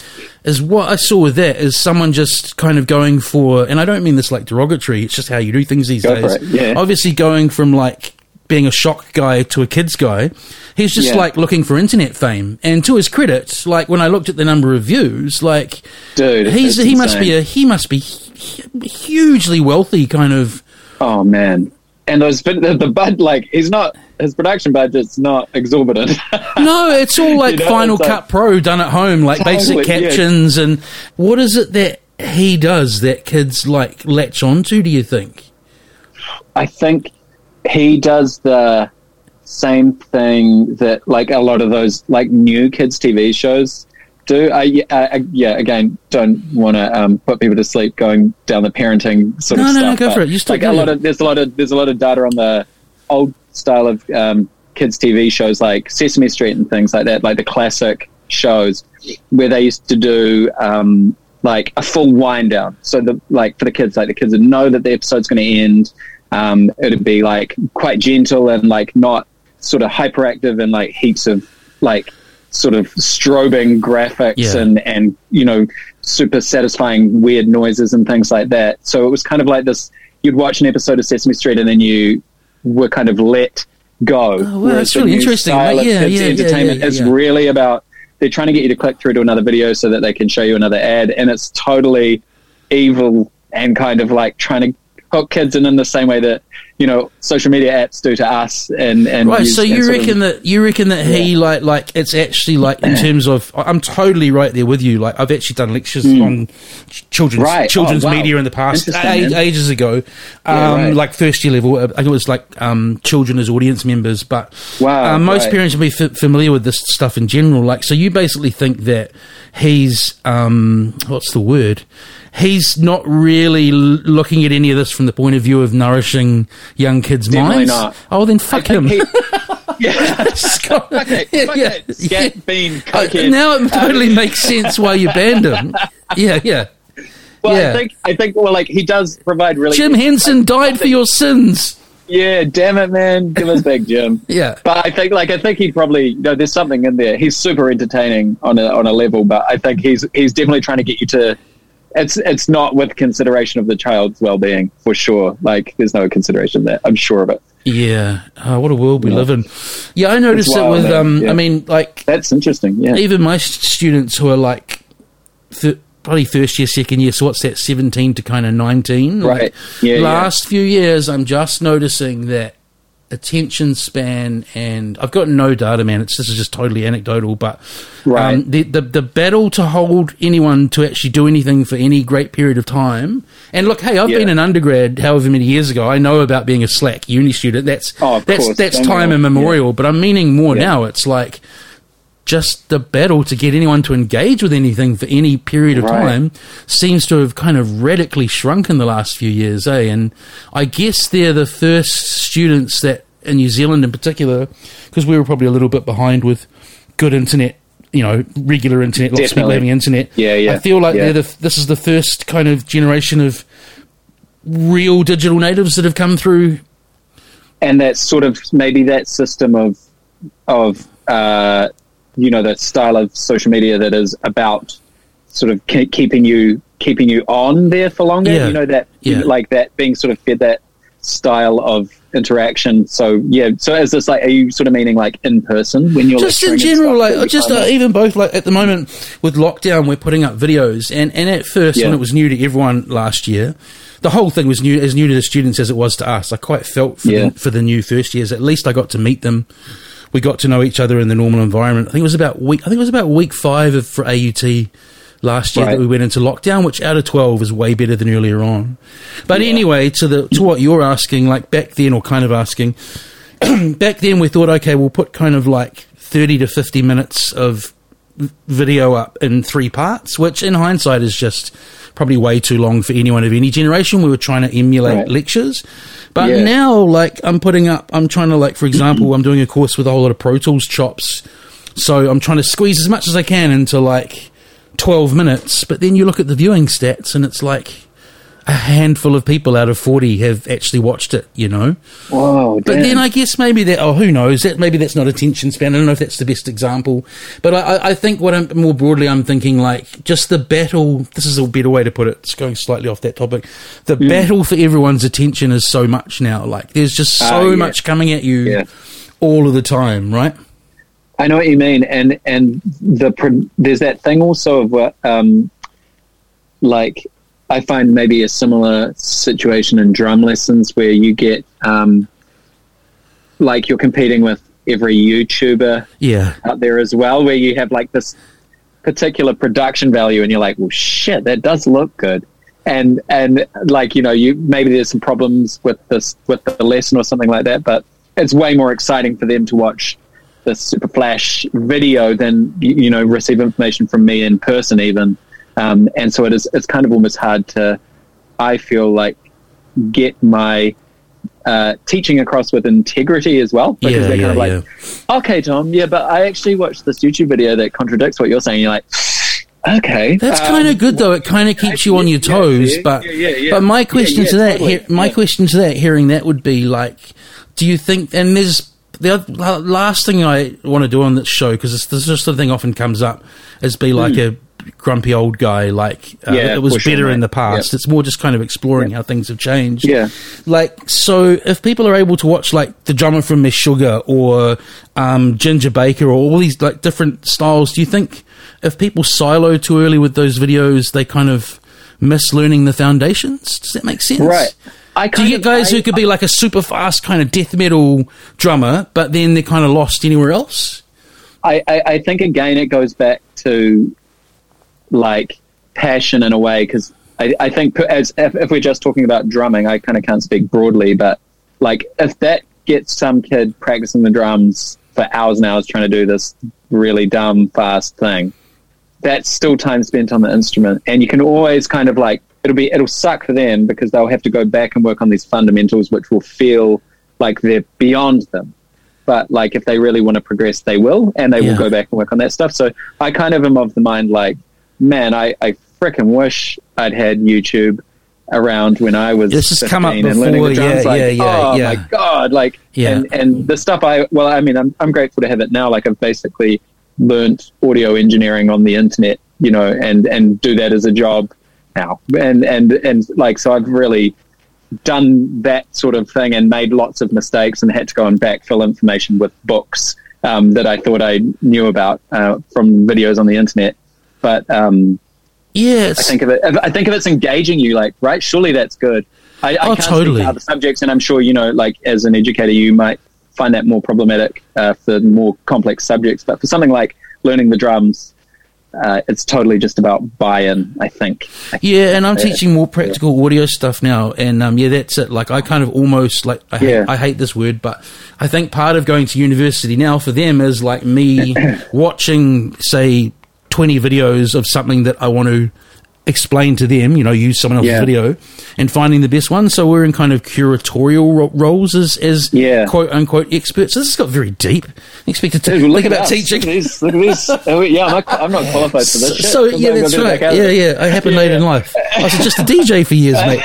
is what I saw with that is someone just kind of going for, and I don't mean this like derogatory. It's just how you do things these Go days. yeah. Obviously, going from like being a shock guy to a kids guy, he's just Yeah. like looking for internet fame. And to his credit, like when I looked at the number of views, like Dude, he's he must be a he must be hugely wealthy kind of. Oh man, and those the, the bud like he's not his production budget's not exorbitant. <laughs> No, it's all like You know, Final it's like- Cut Pro done at home, like basic Totally, yeah. captions. And what is it that he does that kids like latch onto? Do you think? I think he does the same thing that like a lot of those like new kids TV shows do. I, I, I yeah, again, don't want to um, put people to sleep going down the parenting sort No, of no, no, stuff. go for it. You still like a lot of there's a lot of there's a lot of data on the old style of um, kids TV shows like Sesame Street and things like that, like the classic shows where they used to do um, like a full wind down. So the like for the kids, like the kids would know that the episode's going to end. Um, it'd be like quite gentle and like not sort of hyperactive and like heaps of like sort of strobing graphics Yeah. and and you know super satisfying weird noises and things like that. So it was kind of like this. You'd watch an episode of Sesame Street and then you were kind of let go. Oh, wow, that's really interesting. style of Yeah, kids yeah, yeah, entertainment yeah, is really about they're trying to get you to click through to another video so that they can show you another ad, and it's totally evil and kind of like trying to hook kids in in the same way that you know social media apps do to us. And and Right. use- So you sort of- reckon that you reckon that he like like it's actually like in <clears throat> terms of I'm totally right there with you. Like I've actually done lectures on ch- children's. Right. children's Oh, wow. media in the past a- ages ago, um, Yeah, right. like first year level. I think it was like um, children as audience members, but Wow, um, most right. parents will be f- familiar with this stuff in general. Like, so you basically think that he's um, what's the word? He's not really l- looking at any of this from the point of view of nourishing young kids' Definitely minds. not. Oh, then fuck him. He- <laughs> yeah. Scott- <laughs> Okay, yeah, fuck yeah, it. Scat bean Uh, now it totally makes sense why you banned him. <laughs> Yeah, yeah. well, yeah. I think I think well, like he does provide really. Jim Henson died for your sins. Yeah, damn it, man, give us back Jim. Yeah. But I think, like, I think he probably, you know, there's something in there. He's super entertaining on a on a level, but I think he's he's definitely trying to get you to. It's it's not with consideration of the child's well being for sure. Like, there's no consideration there. I'm sure of it. Yeah. Oh, what a world we live in. Yeah, I noticed It's it wild, with, um, Yeah. I mean, like, That's interesting. Yeah. even my students who are like, th- probably first year, second year, so what's that, 17 to kind of 19? Like, Right. Yeah, yeah. last few years, I'm just noticing that attention span and I've got no data, man. It's this is just totally anecdotal, but Right. um, the, the the battle to hold anyone to actually do anything for any great period of time. And look, hey, I've Yeah. been an undergrad however many years ago. I know about being a slack uni student. That's Oh, that's course. that's Don't time worry. immemorial. But I'm meaning more Yeah. now. It's like just the battle to get anyone to engage with anything for any period of Right. time seems to have kind of radically shrunk in the last few years, eh? And I guess they're the first students that, in New Zealand in particular, because we were probably a little bit behind with good internet, you know, regular internet, lots of people having internet. Yeah, yeah, I feel like yeah. they're the, this is the first kind of generation of real digital natives that have come through. and that sort of maybe that system of of uh, you know that style of social media that is about sort of ke- keeping you keeping you on there for longer. Yeah. You know that Yeah. like that being sort of fed that style of interaction. So yeah, so is this like are you sort of meaning like in person when you're just in general, like just uh, even both like at the moment with lockdown, we're putting up videos, and and at first Yeah. when it was new to everyone last year, the whole thing was new as new to the students as it was to us. I quite felt for Yeah. the, for the new first years. At least I got to meet them. We got to know each other in the normal environment. I think it was about week. I think it was about week five of for AUT last year Right. that we went into lockdown, which out of twelve is way better than earlier on. But anyway, to the to what you're asking, like back then, or kind of asking, <clears throat> back then we thought, okay, we'll put kind of like 30 to 50 minutes of video up in three parts, which in hindsight is just probably way too long for anyone of any generation. We were trying to emulate Right. lectures. But Yeah. now, like, I'm putting up, I'm trying to, like, for example, I'm doing a course with a whole lot of Pro Tools chops. So I'm trying to squeeze as much as I can into, like, 12 minutes. But then you look at the viewing stats and it's like a handful of people out of 40 have actually watched it, you know? Whoa, But damn. then I guess maybe that, oh, who knows? That maybe that's not attention span. I don't know if that's the best example. But I, I- think what I'm more broadly, I'm thinking like just the battle. This is a better way to put it. It's going slightly off that topic. The Hmm. battle for everyone's attention is so much now. Like there's just Ah, so yeah. much coming at you Yeah. all of the time, right? I know what you mean, and and the there's that thing also of what um, like I find maybe a similar situation in drum lessons where you get um, like you're competing with every YouTuber Yeah. out there as well, where you have like this particular production value, and you're like, well, shit, that does look good. And and like you know, you maybe there's some problems with this with the lesson or something like that, but it's way more exciting for them to watch the super flash video than you know receive information from me in person even. Um, and so it is. It's kind of almost hard to, I feel like, get my uh, teaching across with integrity as well because Yeah, they're kind yeah, of like, yeah. okay, Tom, yeah, but I actually watched this YouTube video that contradicts what you're saying. You're like, okay, That's um, kind of good though. It kind of keeps you on your toes. but but my question to that, totally. he- my question to that, hearing that would be like, do you think? And there's the other, last thing I want to do on this show because this, this just the thing often comes up is be like a grumpy old guy. Like uh. Yeah, it was sure, better in the past. Yeah. It's more just kind of exploring how things have changed. Yeah. Like so, if people are able to watch like the drummer from Meshuggah or um, Ginger Baker or all these like different styles, do you think if people silo too early with those videos, they kind of miss learning the foundations? Does that make sense? Right. I Do you get of- guys I- who could be like a super fast kind of death metal drummer, but then they're kind of lost anywhere else? I, I, I think again it goes back to like passion in a way because I, I think as if, if we're just talking about drumming, I kind of can't speak broadly, but like if that gets some kid practicing the drums for hours and hours trying to do this really dumb fast thing, that's still time spent on the instrument, and you can always kind of like it'll be it'll suck for them because they'll have to go back and work on these fundamentals, which will feel like they're beyond them but like if they really want to progress, they will, and they Yeah. will go back and work on that stuff. So I kind of am of the mind like, man, I, I freaking wish I'd had YouTube around when I was This has come up 15 and learning before, the drums, yeah, like, yeah, yeah, oh yeah. my god, like, Yeah. and and the stuff I well, I mean, I'm I'm grateful to have it now. Like I've basically learnt audio engineering on the internet, you know, and and do that as a job now, and and and like so I've really done that sort of thing and made lots of mistakes and had to go and backfill information with books um, that I thought I knew about uh, from videos on the internet. But um, Yeah, I think of it. I think if it's engaging you, like right, surely that's good. I, I Oh, can't totally. speak to other subjects, and I'm sure you know, like as an educator, you might find that more problematic uh, for more complex subjects. But for something like learning the drums, uh, it's totally just about buy-in. I think. Yeah, and I'm teaching more practical audio stuff now, and um, yeah, that's it. Like I kind of almost like I, Yeah. hate, I hate this word, but I think part of going to university now for them is like me <coughs> watching, say, 20 videos of something that I want to explain to them. You know, use someone else's Yeah. video and finding the best one. So we're in kind of curatorial ro- roles as as Yeah. quote unquote experts. So this has got very deep. Expected to Dude, think look about us. teaching. Look at this. Look at this. <laughs> Oh, yeah, I'm not, I'm not qualified for this. shit. So yeah, that's right. Yeah, yeah. I happened late in <laughs> life. I was just a DJ for years, <laughs> mate.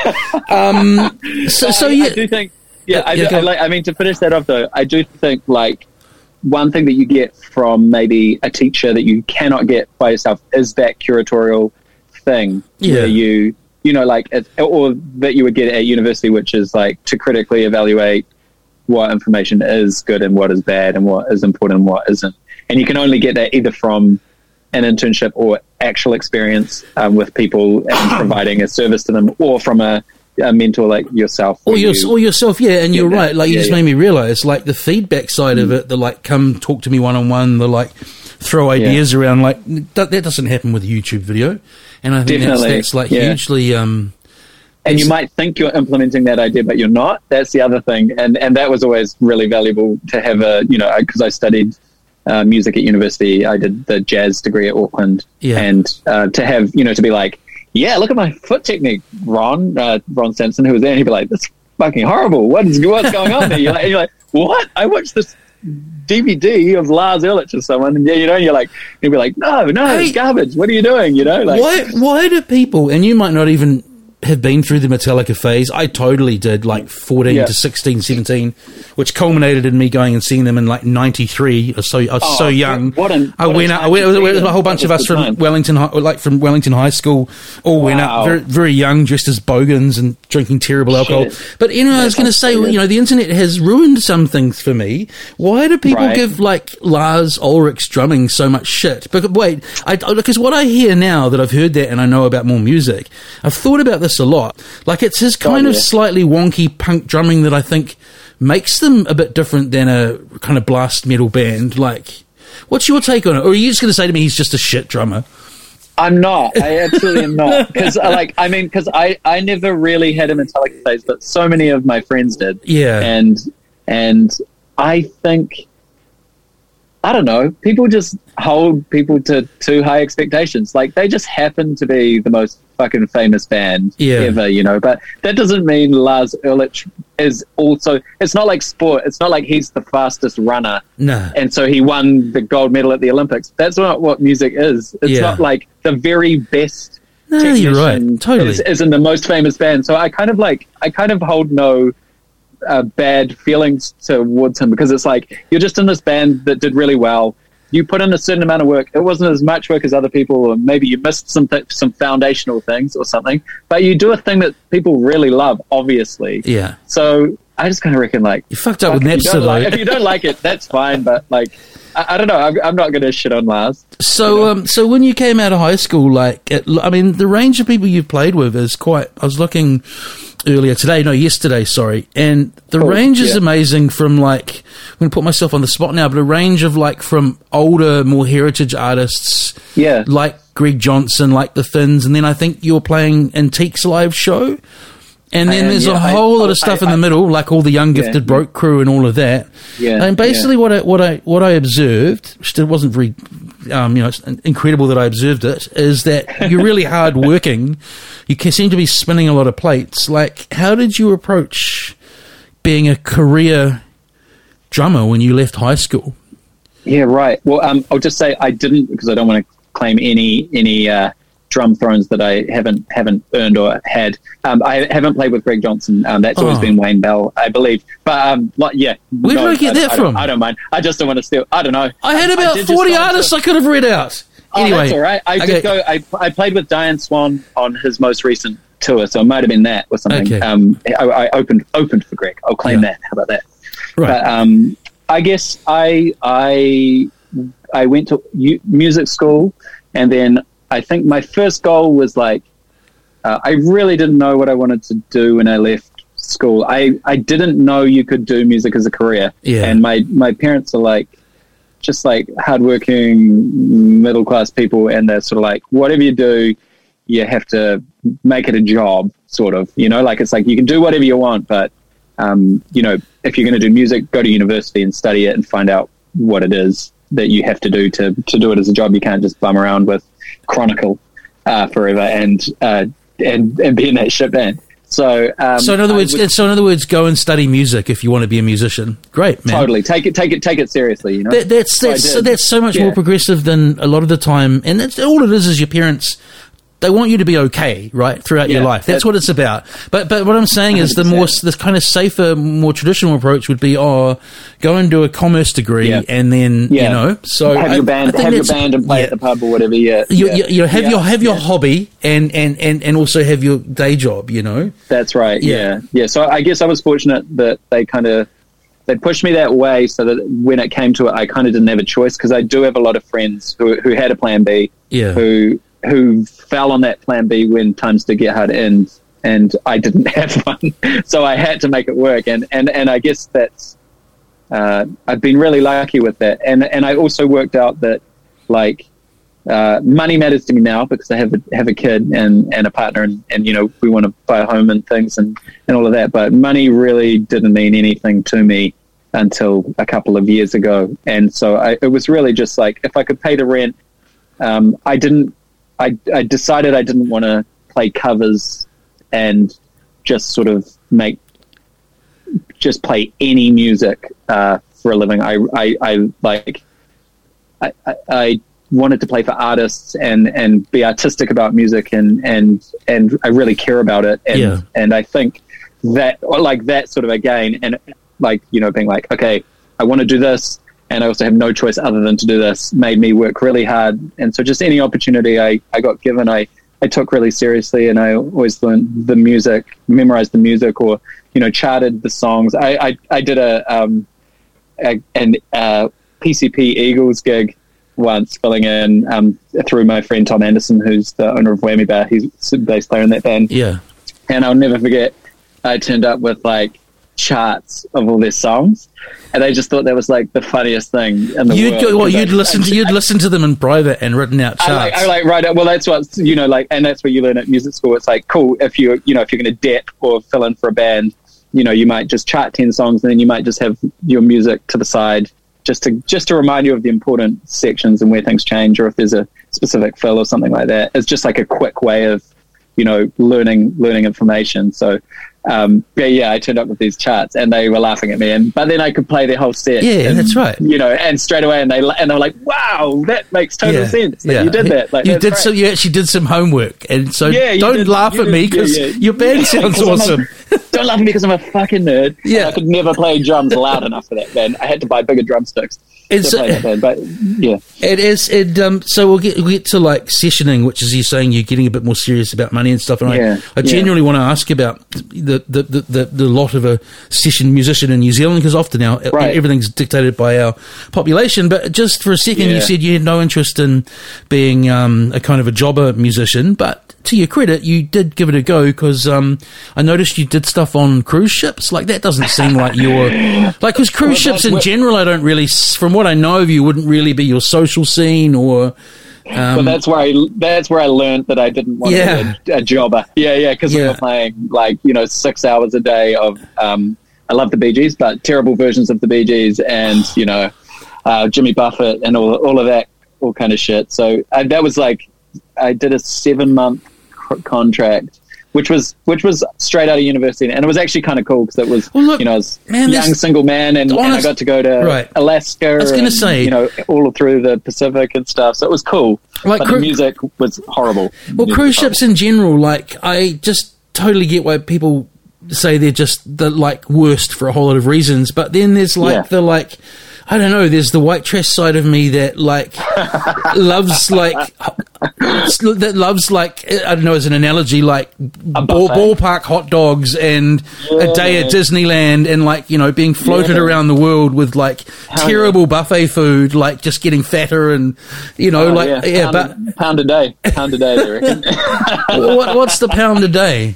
Um, so, so yeah, I do think. Yeah, Yeah, I, yeah, do- I, like, I mean, to finish that off though, I do think like one thing that you get from maybe a teacher that you cannot get by yourself is that curatorial thing Yeah. where you you know like or that you would get at university which is like to critically evaluate what information is good and what is bad and what is important and what isn't and you can only get that either from an internship or actual experience um, with people and <coughs> providing a service to them or from a, a mentor like yourself or, your, you- or yourself, yeah, and you're that. right. Like you Yeah, just yeah. made me realize, like the feedback side of it, the like come talk to me one on one, the like throw ideas around, like that, that doesn't happen with a YouTube video, and I think that's, that's like yeah. hugely. Um, and you might think you're implementing that idea, but you're not. That's the other thing, and and that was always really valuable to have a you know because I studied uh, music at university. I did the jazz degree at Auckland, Yeah. and uh, to have you know to be like, yeah, look at my foot technique, Ron uh, Ron Samsom, who was there, and he'd be like, that's fucking horrible. What is what's going on there? You're like, you're like, what? I watched this. DVD of Lars Ulrich or someone, and yeah, you know, you're like, you'd be like, no, no, Hey. it's garbage. What are you doing? You know, like, why why do people and you might not even have been through the Metallica phase. I totally did, like 14 Yeah. to 16, 17, which culminated in me going and seeing them in like 93 or so. I was Oh, so young. what an- I what a went out, I went, to was a whole bunch of us from time. Wellington, like from Wellington High School, all went out very, very young, dressed as bogans and drinking terrible alcohol. Shit. But, you know, I was going to say, you know, the internet has ruined some things for me. Why do people Right. give like Lars Ulrich's drumming so much shit? But wait, because what I hear now that I've heard that and I know about more music, I've thought about this a lot. Like it's his kind Oh, of slightly wonky punk drumming that I think makes them a bit different than a kind of blast metal band. Like, what's your take on it? Or are you just going to say to me he's just a shit drummer? I'm not. <laughs> I absolutely am not. Because, uh, like, I mean, because I, I never really had a Metallica phase, but so many of my friends did. Yeah. And, and I think, I don't know, people just hold people to too high expectations. Like, they just happen to be the most fucking famous band Yeah. ever, you know? But that doesn't mean Lars Ulrich is also, it's not like sport. It's not like he's the fastest runner Nah. and so he won the gold medal at the Olympics. That's not what music is. It's Yeah. not like the very best. No, you're right. Totally. Is, is in the most famous band. So I kind of like, I kind of hold no uh, bad feelings towards him because it's like you're just in this band that did really well. You put in a certain amount of work. It wasn't as much work as other people, or maybe you missed some th- some foundational things or something. But you do a thing that people really love, obviously. Yeah. So I just kind of reckon like You fucked up with you Napster, like- if you don't like it, that's fine. But like, I, I don't know. I'm, I'm not going to shit on Lars. So, um, so when you came out of high school, like, it, I mean, the range of people you've played with is quite. I was looking earlier today, no, yesterday, sorry, and the range is yeah. amazing. From like, I'm going to put myself on the spot now, but a range of like from older, more heritage artists, Yeah. like Greg Johnson, like the Finns, and then I think you're playing on TEEKS live show. And then I am, there's a yeah. I- whole lot of stuff I- in the middle, like all the young gifted yeah. broke crew and all of that. Yeah, And basically, what I what I what I observed, which it wasn't very, um, you know, it's incredible that I observed it, is that <laughs> you're really hard working. You seem to be spinning a lot of plates. Like, how did you approach being a career drummer when you left high school? Yeah, right. Well, um, I'll just say I didn't because I don't want to claim any any uh, drum thrones that I haven't haven't earned or had. Um, I haven't played with Greg Johnson. Um, that's always Oh. been Wayne Bell, I believe. But um, like, yeah, Where did I get that I from? Don't, I don't mind. I just don't want to steal. I don't know. I had about forty artists I could have read out. Oh, anyway, that's all right. I okay. did go. I, I played with Diane Swan on his most recent tour, so it might have been that or something. Okay. Um, I, I opened opened for Greg. I'll claim Yeah. that. How about that? Right. But um, I guess I I I went to u- music school, and then I think my first goal was like uh, I really didn't know what I wanted to do when I left school. I I didn't know you could do music as a career. Yeah. And my my parents are like just like hardworking middle class people, and they're sort of like whatever you do, you have to make it a job, sort of. You know, like it's like you can do whatever you want, but um, you know, if you're going to do music, go to university and study it and find out what it is that you have to do to, to do it as a job. You can't just bum around with Chronicle uh, forever and, uh, and and be in that shit band. So, um, so in other words, would so in other words, go and study music if you want to be a musician. Great, man. totally take it, take it, take it seriously. You know, That, that's So that's did. that's so much more progressive than a lot of the time, and all it is. Is your parents they want you to be okay, right, throughout your life. That's that- what it's about. But but what I'm saying is the more the kind of safer, more traditional approach would be, oh, go and do a commerce degree, Yeah. and then Yeah. you know, so have I- your band, have your band, and play yeah. at the pub or whatever. Yeah, You, yeah. you, you know, have Yeah. your have your Yeah. hobby and, and, and, and also have your day job. You know, That's right. Yeah. Yeah. yeah. So I guess I was fortunate that they kind of they pushed me that way, so that when it came to it, I kind of didn't have a choice because I do have a lot of friends who who had a plan B, Yeah. who who fell on that plan B when times did get hard, and and I didn't <laughs> have one, so I had to make it work, and and and I guess that's uh, I've been really lucky with that, and and I also worked out that like uh, money matters to me now because I have a, have a kid and, and a partner and, and you know we want to buy a home and things and, and all of that. But money really didn't mean anything to me until a couple of years ago. And so I, it was really just like if I could pay the rent um, I didn't I, I decided I didn't want to play covers and just sort of make just play any music uh, for a living I, I, I like I, I, wanted to play for artists and, and be artistic about music and, and, and I really care about it. And, Yeah. and I think that like that sort of again, and like, you know, being like, okay, I want to do this. And I also have no choice other than to do this made me work really hard. And so just any opportunity I, I got given, I, I took really seriously and I always learned the music, memorized the music or, you know, charted the songs. I, I, I did a, um, a, an uh, PCP Eagles gig once, filling in um, through my friend Tom Anderson, who's the owner of Whammy Bar. He's the bass player in that band, yeah, and I'll never forget. I turned up with like charts of all their songs, and they just thought that was like the funniest thing in the you'd world. go, well, you'd listen to you'd listen to them in private and written out I charts. like, I like write right. Well, that's what you know, like, and that's what you learn at music school. It's like cool if you you know if you're going to dip or fill in for a band, you know, you might just chart ten songs, and then you might just have your music to the side, just to just to remind you of the important sections and where things change, or if there's a specific fill or something like that. It's just like a quick way of you know learning learning information. So. Um, yeah, yeah, I turned up with these charts and they were laughing at me, and but then I could play their whole set. Yeah, and, that's right. You know, and straight away, and they and they were like, "Wow, that makes total sense. That you did that. Like, you did great. so. You actually did some homework, and so Yeah, don't did- laugh at did- me because yeah. your band <laughs> sounds I'm a- awesome. Don't laugh at me because I'm a fucking nerd. Yeah. I could never play drums loud enough for that band. I had to buy bigger drumsticks It's- to play that band. But yeah, It is. It um. So we'll get we'll get to like sessioning, which is you saying you're getting a bit more serious about money and stuff. And Yeah, I, I yeah. genuinely want to ask about the the, the, the lot of a session musician in New Zealand because often now Right. everything's dictated by our population. But just for a second, you said you had no interest in being um a kind of a jobber musician, but. To your credit, you did give it a go because um, I noticed you did stuff on cruise ships. Like that doesn't seem like your <laughs> like because cruise Well, ships that's in what- general, I don't really, from what I know of you, wouldn't really be your social scene or. Um, but that's where I that's where I learned that I didn't want Yeah. to be a, a jobber. Yeah, yeah, because we were playing like you know six hours a day of. Um, I love the Bee Gees, but terrible versions of the Bee Gees, and you know uh, Jimmy Buffett and all all of that, all kind of shit. So uh, that was like I did a seven month contract. Which was which was straight out of university, and it was actually kind of cool because it was Well, look, you know I was man, young single man, and, and I got to go to Right. Alaska. was gonna say- you know all through the Pacific and stuff, so it was cool. Like but cru- the music was horrible. Well, Music cruise ships in general, like I just totally get why people say they're just the like worst for a whole lot of reasons. But then there's like Yeah. the like I don't know. There's the white trash side of me that like <laughs> loves like that loves like I don't know as an analogy like ball, ballpark hot dogs and a day at Disneyland and like you know being floated Yeah. around the world with like terrible buffet food, like just getting fatter and you know Oh, like yeah, yeah, pound, but. pound a day, pound a day. They reckon. <laughs> <laughs> what, what's the pound a day?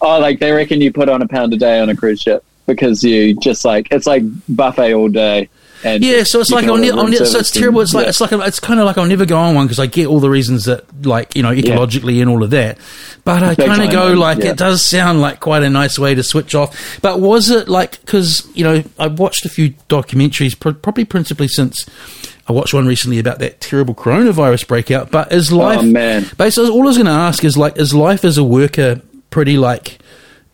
oh, like they reckon you put on a pound a day on a cruise ship because you just like it's like buffet all day. And Yeah, so it's like I'll ne- I'll ne- so it's terrible. It's like and- it's like it's kind of like I'll never go on one because I get all the reasons that like you know ecologically and all of that. But I kind of go like Yeah. it does sound like quite a nice way to switch off. But was it like because you know I watched a few documentaries, pr- probably principally since. I watched one recently about that terrible coronavirus breakout. But is life? Oh, man. Basically, all I was going to ask is like, is life as a worker pretty like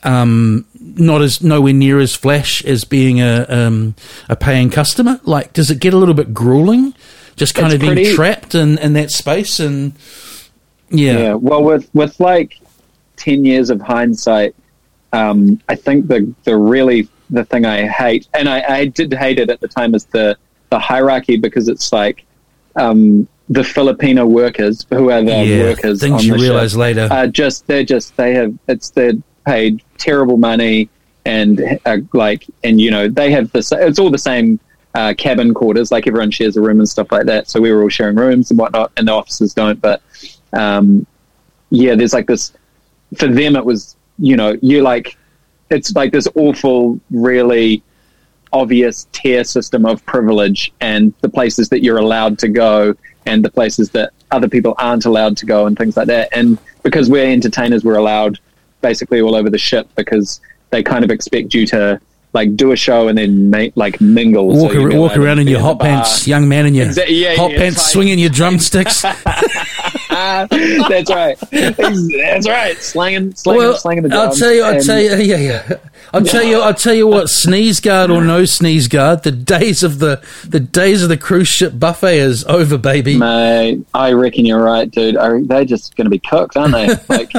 um, not as nowhere near as flash as being a um, a paying customer? Like, does it get a little bit grueling? Just kind It's of being pretty- trapped in, in that space and Yeah. Yeah. Well, with with like ten years of hindsight, um, I think the the really the thing I hate, and I, I did hate it at the time, is the the hierarchy because it's like um, the Filipino workers who are the Yeah, workers. things on you the realise ship, later. Are just they're just they have it's they're paid terrible money and uh, like and you know they have this. It's all the same. Uh, cabin quarters, like everyone shares a room and stuff like that. So we were all sharing rooms and whatnot, and the officers don't. But um, yeah, there's like this for them. It was you know you like it's like this awful, really obvious tier system of privilege, and the places that you're allowed to go, and the places that other people aren't allowed to go, and things like that. And because we're entertainers, we're allowed basically all over the ship because they kind of expect you to like do a show and then make like mingle. Walk, So ar- walk around in your hot pants, young man in your yeah, hot yeah, pants, like- swinging your <laughs> drumsticks. <laughs> That's right. That's right. Slanging, slanging, well, slanging the drums. I'll tell you, I'll and- tell you, <laughs> yeah, yeah. I'll tell you, I'll tell you what. Sneeze guard or no sneeze guard, the days of the the days of the cruise ship buffet is over, baby. Mate, I reckon you're right, dude. Are, they're just going to be cooked, aren't they? Like,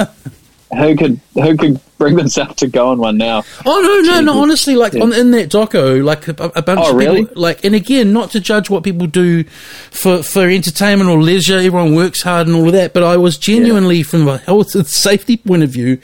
who could who could bring themselves to go on one now? Oh no, no, no! Honestly, like on in that doco, like a, a bunch Oh, of really? people, like, and again, not to judge what people do for for entertainment or leisure. Everyone works hard and all of that, but I was genuinely, from a health and <laughs> safety point of view,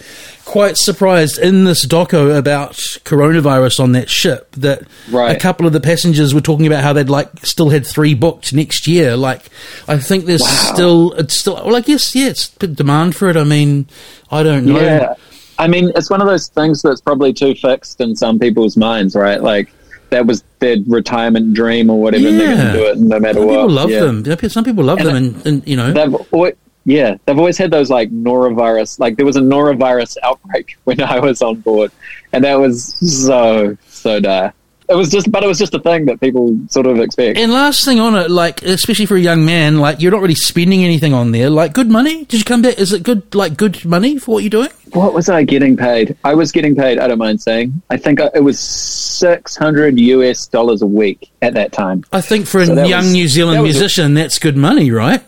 quite surprised in this doco about coronavirus on that ship that Right. a couple of the passengers were talking about how they'd like still had three booked next year. Like, I think there's Wow. still it's still well, I guess yeah, it's demand for it. I mean, I don't know. Yeah, I mean, it's one of those things that's probably too fixed in some people's minds, right? Like that was their retirement dream or whatever, and they're going to do it no matter Some what. people love yeah. them. Some people love And them, and, and you know, They've always, yeah, they've always had those like norovirus. Like there was a norovirus outbreak <laughs> when I was on board, and that was so so dire. It was just, but it was just a thing that people sort of expect. And last thing on it, like especially for a young man, like you're not really spending anything on there. Like good money. Did you come back? Is it good? Like good money for what you're doing? What was I getting paid? I was getting paid. I don't mind saying. I think I- it was six hundred US dollars a week at that time. I think for a So that young was- New Zealand that was a- musician, that's good money, right?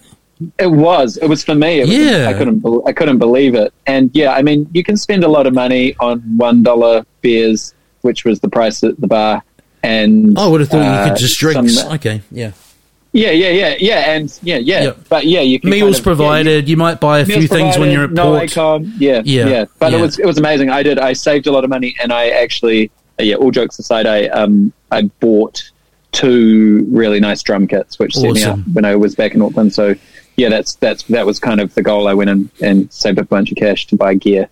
It was. It was for me. It was, Yeah. I couldn't. I couldn't believe it. And yeah, I mean, you can spend a lot of money on one dollar beers, which was the price at the bar. And I would have thought you uh, could just drink. some- okay, yeah. yeah, yeah, yeah, yeah, and yeah, yeah. Yep. But yeah, you can Meals kind of- yeah, provided. you, might buy a few things when you're at no port. ACOM. Yeah, Yeah, yeah, But yeah. it was it was amazing. I did. I saved a lot of money, and I actually, uh, yeah. All jokes aside, I um I bought two really nice drum kits, which set me up when I was back in Auckland. So yeah, that's that's that was kind of the goal. I went in and saved a bunch of cash to buy gear.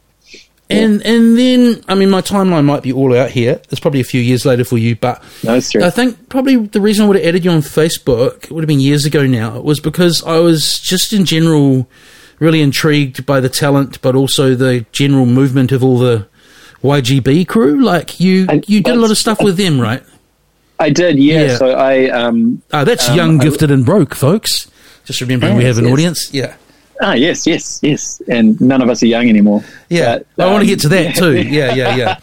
And and then I mean, my timeline might be all out here. It's probably a few years later for you, but No. I think probably the reason I would have added you on Facebook it would have been years ago now was because I was just in general really intrigued by the talent, but also the general movement of all the YGB crew. Like you, And you did a lot of stuff with them, right? I did. Yeah. Yeah. So I um Ah, that's Um, young, I- gifted, and broke, folks. Just remembering we have an yes. audience. Yeah, ah yes yes yes, and none of us are young anymore. yeah. But, I want to um, get to that too. <laughs> Yeah, yeah, yeah.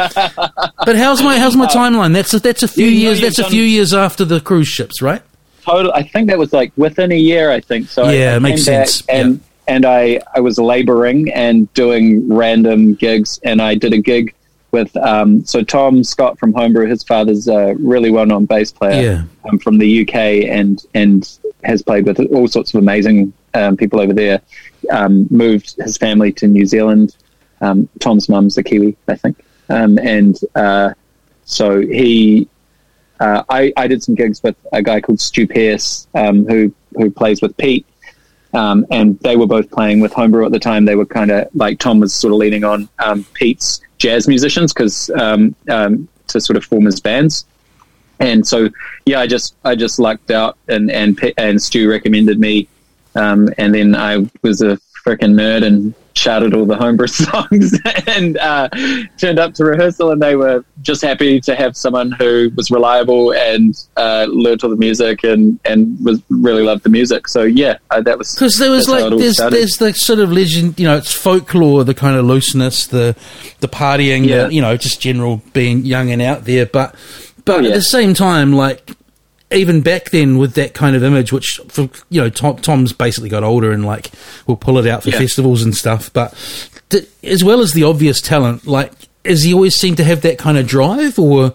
but how's my how's my timeline? That's a, that's a few know years. That's a few years after the cruise ships, right? total. I think that was like within a year. I think so. Yeah, I it makes sense. And and I I was laboring and doing random gigs, and I did a gig with um, so Tom Scott from Home Brew. His father's a really well known bass player Yeah. um, from the UK, and and has played with all sorts of amazing um, people over there. Um, moved his family to New Zealand. Um, Tom's mum's a Kiwi, I think, um, and uh, so he uh, I, I did some gigs with a guy called Stu Pierce, um, who who plays with Pete, um, and they were both playing with Home Brew at the time. They were kind of like Tom was sort of leaning on Pete's jazz musicians because to sort of form his bands. And so, yeah, I just I just lucked out, and and and Stu recommended me, um, and then I was a freaking nerd and shouted all the Home Brew <laughs> songs and uh, turned up to rehearsal and they were just happy to have someone who was reliable and uh, learned all the music and, and was really loved the music. So yeah, uh, that was Because there was like there's started. there's the sort of legend, you know, it's folklore, the kind of looseness, the the partying, Yeah. the, you know, just general being young and out there. But but Oh, at the same time, like even back then with that kind of image, which for you know Tom, Tom's basically got older and like will pull it out for Yeah. festivals and stuff. But d- as well as the obvious talent, like has he always seemed to have that kind of drive, or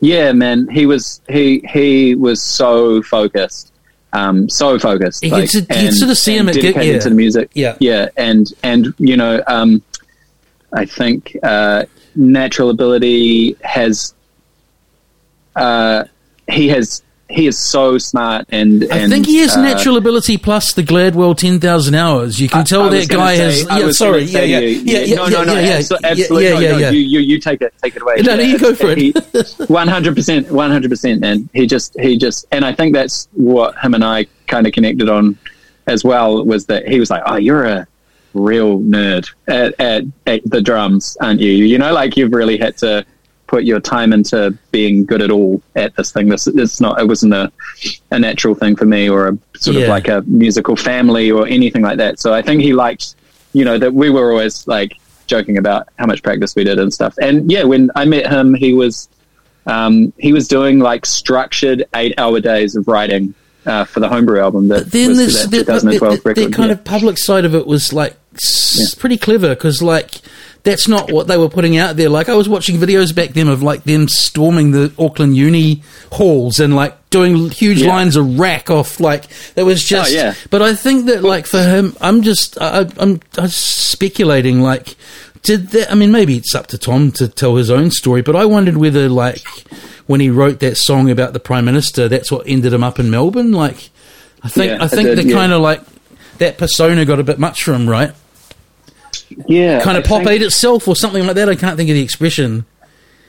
Yeah, man, he was he he was so focused, um, so focused. Could- you could sort of see him at gig- dedicated yeah. to the music. Yeah. yeah, and and you know, um, I think uh, natural ability has. Uh, he has he is so smart and, I think he has uh, natural ability plus the Gladwell ten thousand hours. You can tell I that guy say- has. Yeah, sorry, yeah, yeah, yeah, yeah, no, no, no, yeah, yeah, abso- yeah, absolutely, yeah, no, yeah, no, yeah. You, you, you take it, take it away. No, no, you go for it. One hundred percent, one hundred percent, man. He just, he just, and I think that's what him and I kind of connected on as well. Was that he was like, "Oh, you're a real nerd at, at, at the drums, aren't you? You know, like you've really had to put your time into being good at all at this thing. This it's not it wasn't a, a natural thing for me or a sort Yeah. of like a musical family or anything like that. So I think he liked, you know, that we were always like joking about how much practice we did and stuff. And yeah, when I met him, he was um, he was doing like structured eight hour days of writing uh, for the Home Brew album that then was this that the, 2012 the, the, record. kind yeah. of public side of it was like s- pretty clever because like that's not what they were putting out there. Like I was watching videos back then of like them storming the Auckland Uni halls and like doing huge Yeah. lines of rack off. Like it was oh, just. Oh, yeah. But I think that like for him, I'm just I, I'm, I'm speculating like. Did that? I mean, maybe it's up to Tom to tell his own story, but I wondered whether, like, when he wrote that song about the prime minister, that's what ended him up in Melbourne. Like, I think Yeah, I think did, the kind of like that persona got a bit much for him, right? Yeah, Kind of I pop think- ate itself or something like that. I can't think of the expression.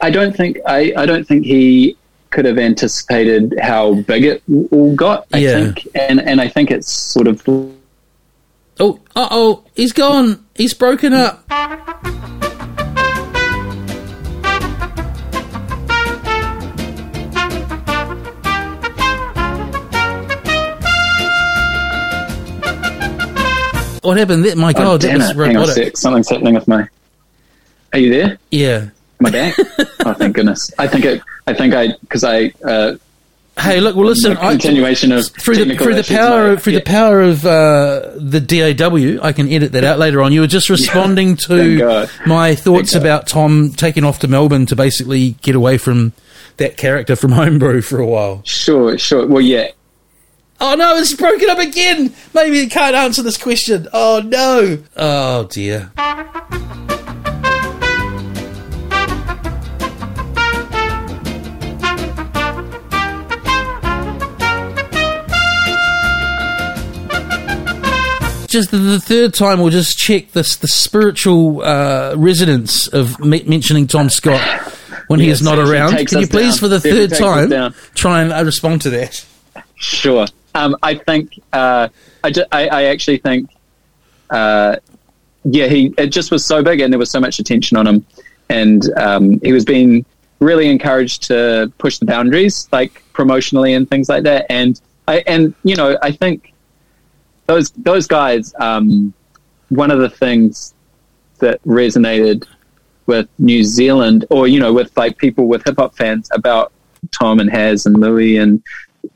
I don't think I, I don't think he could have anticipated how big it all got. I Yeah. think, and and I think it's sort of Oh, uh oh, he's gone. He's broken up. What happened there? My oh, God, that was it. Hang on a sec. Something's happening with my. Are you there? Yeah. Am I back? oh, thank goodness. I think it. I think I because I uh, Hey, look. Well, listen. a I, continuation of through the through the power my- of, through yeah. the power of uh, the DAW, I can edit that out later on. You were just responding Thank to my thoughts Thank God. about Tom taking off to Melbourne to basically get away from that character from <laughs> Home Brew for a while. Sure, sure. Well, yeah. Oh no, it's broken up again. Maybe it can't answer this question. Oh no. Oh dear. Just the, third time, we'll just check this the spiritual uh, resonance of me- mentioning Tom Scott when he is not around. Can you please, down. for the third time, try and uh, respond to that? Sure. Um, I think uh, I, actually think uh, yeah he it just was so big and there was so much attention on him. And um, he was being really encouraged to push the boundaries like promotionally and things like that. And I and you know I think those those guys um, one of the things that resonated with New Zealand or you know with like people with hip hop fans about Tom and Haz and Louis and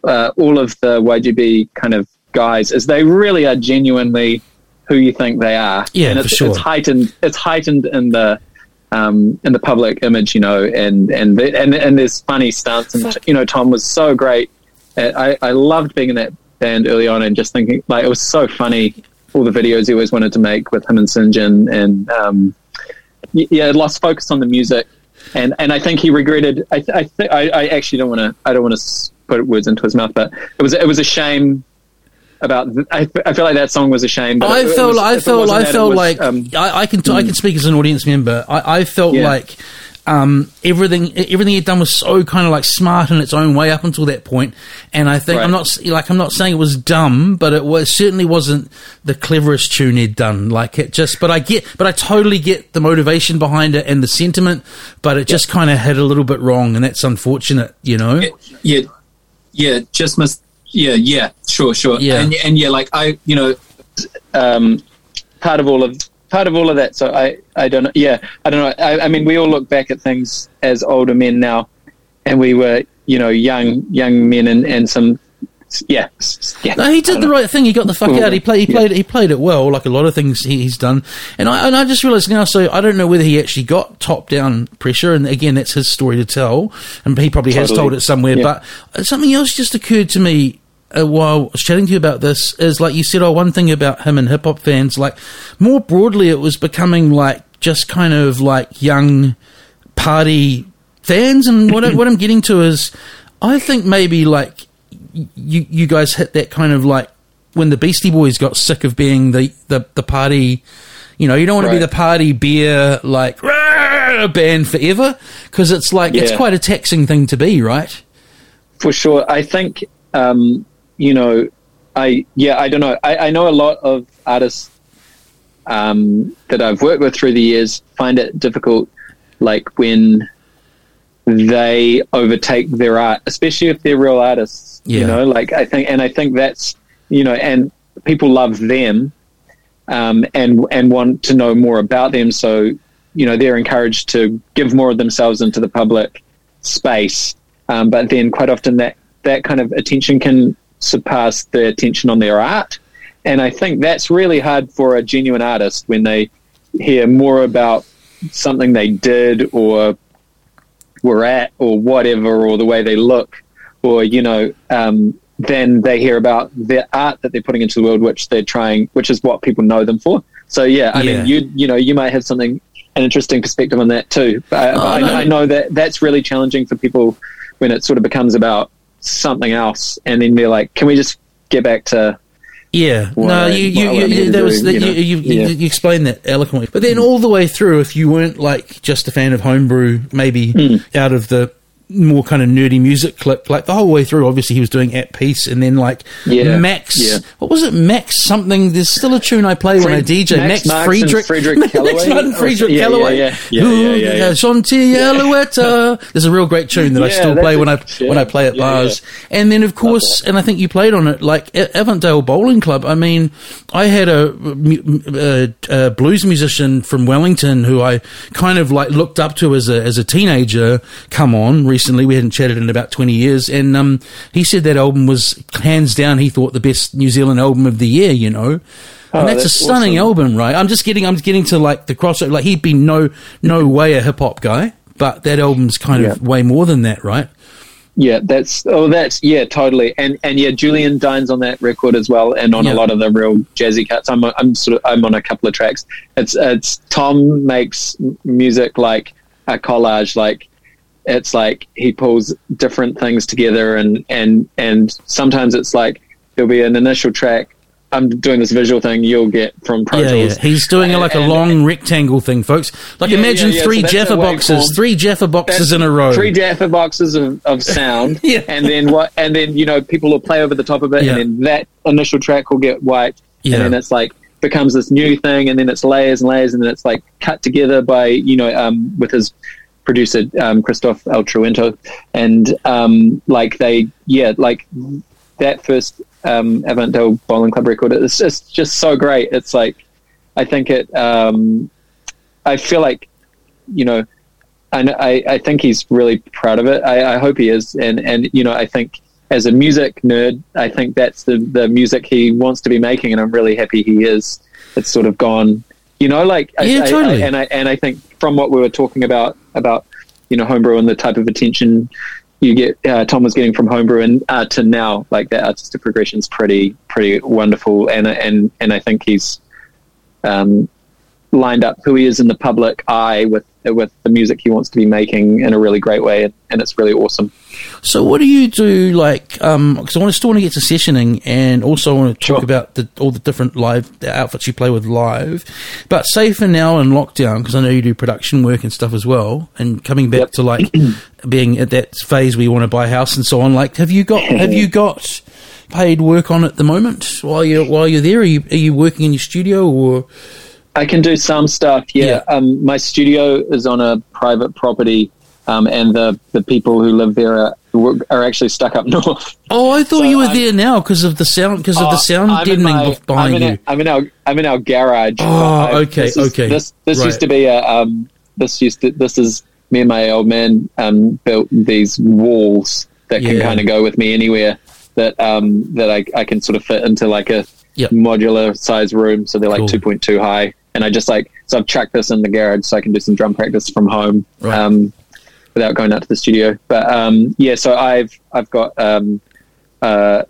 uh, all of the YGB kind of guys is they really are genuinely who you think they are. Yeah, and for it's, sure. it's heightened. It's heightened in the um, in the public image, you know, and and the, and and there's funny stunts, and Fuck. you know, Tom was so great. Uh, I I loved being in that band early on, and just thinking like it was so funny. All the videos he always wanted to make with him and Sinjin, and um, y- yeah, lost focus on the music, and and I think he regretted. I th- I, th- I I actually don't want to. I don't want to put words into his mouth, but it was it was a shame about. I, I feel like that song was a shame. But I it- it felt, was- I if it felt, I felt was, like um, I, I can, t- I can speak as an audience member. I, I felt Yeah. like um, everything, everything he'd done was so kind of like smart in its own way up until that point. And I think I'm not like I'm not saying it was dumb, but it was certainly wasn't the cleverest tune he'd done. Like it just, but I get, but I totally get the motivation behind it and the sentiment, but it just kind of hit a little bit wrong, and that's unfortunate, you know. yeah, yeah, just must, yeah, yeah, sure, sure, Yeah. and and yeah, like I, you know, um, part of all of part of all of that. So I, I don't know. Yeah, I don't know. I, I mean, we all look back at things as older men now, and we were you know young young men and and some yeah yeah. No, he did the right thing. He got the fuck out. He played. He played. He played it well, like a lot of things he, he's done. And I and I just realised now. So I don't know whether he actually got top down pressure. And again, that's his story to tell. And he probably has told it somewhere. Yeah. But something else just occurred to me. Uh, while I was chatting to you about this, is like you said, oh, one thing about him and hip hop fans, like more broadly, it was becoming like just kind of like young party fans. And what, I, what I'm getting to is, I think maybe like you you guys hit that kind of like when the Beastie Boys got sick of being the the, the party. You know, you don't want to be the party beer like band forever because it's like it's quite a taxing thing to be, right? for sure. I think um, you know, I yeah, I don't know. I, I know a lot of artists um, that I've worked with through the years find it difficult, like when they overtake their art, especially if they're real artists. Yeah. You know, like I think, and I think that's you know, and people love them, um, and and want to know more about them. So you know, they're encouraged to give more of themselves into the public space. Um, but then quite often that that kind of attention can surpass the attention on their art. And I think that's really hard for a genuine artist when they hear more about something they did or were at or whatever or the way they look or you know um, then they hear about the art that they're putting into the world which they're trying which is what people know them for so yeah i Yeah. mean you you know you might have something an interesting perspective on that too but I, Oh, I, no. I know that that's really challenging for people when it sort of becomes about something else and then they're like can we just get back to Yeah, no, you you, you, you do, was that you you, know? you, you, Yeah. you explained that eloquently. But then all the way through, if you weren't like just a fan of Home Brew, maybe Hmm. out of the more kind of nerdy music clip, like the whole way through, obviously he was doing at peace, and then like Yeah, Max, yeah. what was it, Max something? There's still a tune I play when I DJ. Max Max, Friedrich, Friedrich <laughs> Max Martin Friedrich yeah, Calloway. yeah, yeah, yeah, yeah, yeah. Shanti Alouetta. <laughs> There's a real great tune that I still play when I when I play at bars. And then, of course, and I think you played on it, like Avondale Bowling Club. I mean, I had a, a, a blues musician from Wellington who I kind of like looked up to as a as a teenager. Come on, recently we hadn't chatted in about twenty years, and um, he said that album was hands down. He thought the best New Zealand album of the year. You know. And Oh, that's, that's a stunning awesome. album, right? I'm just getting, I'm getting to like the crossover. Like he'd be no, no way a hip hop guy, but that album's kind of way more than that, right? Yeah, that's oh, that's yeah, totally, and and yeah, Julia Deans on that record as well, and on Yeah. a lot of the real jazzy cuts. I'm I'm sort of I'm on a couple of tracks. It's it's Tom makes music like a collage, like it's like he pulls different things together, and and and sometimes it's like there'll be an initial track. I'm doing this visual thing you'll get from Pro Yeah, yeah. He's doing like a And- long rectangle thing, folks. Like Yeah, imagine yeah, three So Jaffa boxes, three Jaffa boxes in a row. Three Jaffa boxes of, of sound, <laughs> Yeah. and then what? And then you know people will play over the top of it, and then that initial track will get wiped, Yeah. and then it's like becomes this new thing, and then it's layers and layers, and then it's like cut together by you know um, with his producer um, Christoph El Truento, and um, like they yeah like that first um, Avondale Bowling Club record. It's just just so great. It's like I think it. Um, I feel like you know. Know- I, I think he's really proud of it. I, I hope he is, and and you know I think as a music nerd, I think that's the the music he wants to be making, and I'm really happy he is. It's sort of gone, you know, like Yeah, I, totally. I, and I and I think from what we were talking about about you know Home Brew and the type of attention you get, uh, Tom was getting from Home Brew and uh, to now, like that artistic progression is pretty pretty wonderful, and and and I think he's um, lined up who he is in the public eye with with the music he wants to be making in a really great way, and, and it's really awesome. So what do you do like um 'cause I want to still want to get to sessioning and also want to talk Sure. about the, all the different live the outfits you play with live but say for now in lockdown because I know you do production work and stuff as well and coming back Yep. to like <clears throat> being at that phase where you want to buy a house and so on like have you got have you got paid work on at the moment while you're while you're there are you are you working in your studio or I can do some stuff. Yeah, Yeah. Um, my studio is on a private property, um, and the the people who live there are, are actually stuck up <laughs> north. oh I thought So you were I'm- there now because of the sound because of the sound Uh, I'm in deadening my- behind I'm in you a- I'm in our I'm in our garage. Oh, okay, this is- okay. This this Right. used to be a um, this used to this is me and my old man um, built these walls that can kind of go with me anywhere that um, that I, I can sort of fit into like a Yep. modular size room. So they're like Cool. 2.2 high. And I just like, so I've tracked this in the garage so I can do some drum practice from home. Right. Um, without going out to the studio. But um, yeah, so I've I've got um, uh,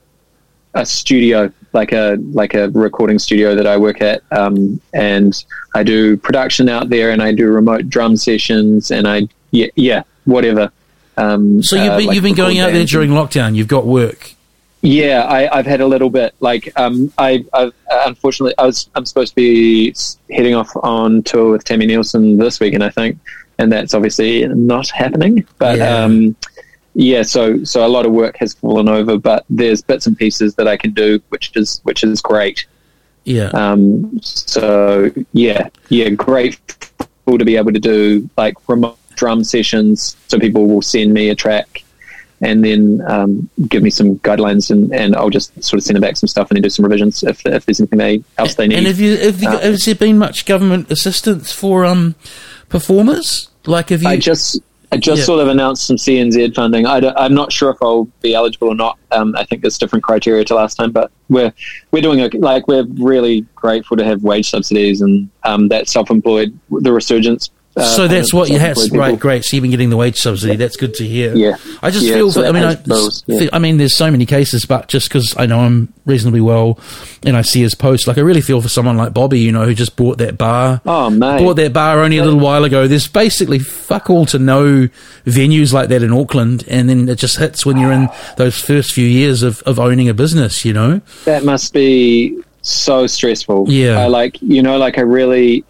a studio, like a like a recording studio that I work at, um, and I do production out there, and I do remote drum sessions, and I yeah yeah whatever. Um, So you've uh, been, like you've been going out there during lockdown. You've got work. Yeah, I, I've had a little bit. Like, um, I, I've unfortunately, I was I'm supposed to be heading off on tour with Tami Neilson this weekend, I think, and that's obviously not happening. But Yeah. um, yeah, so so a lot of work has fallen over, but there's bits and pieces that I can do, which is which is great. Yeah. Um, so yeah, yeah, grateful to be able to do like remote drum sessions. So people will send me a track and then um, give me some guidelines, and, and I'll just sort of send them back some stuff and then do some revisions if, if there's anything they, else they need. And have you, have you, Uh, has there been much government assistance for um performers? Like, have you? I just I just Yeah. sort of announced some CNZ funding. I am not sure if I'll be eligible or not. Um, I think there's different criteria to last time, but we're we're doing okay. like we're really grateful to have wage subsidies and um, that self-employed the resurgence. Uh, so that's what you have, right? Great. So you've been getting the wage subsidy. That's good to hear. Yeah. I just Yeah, feel. so For, I mean, I, those, yeah. I mean, there's so many cases, but just because I know him reasonably well, and I see his posts, like I really feel for someone like Bobby, you know, who just bought that bar. Oh man, Bought that bar only a little while ago. There's basically fuck all to no venues like that in Auckland, and then it just hits when you're in those first few years of, of owning a business, you know? that must be so stressful. Yeah. I like you know like I really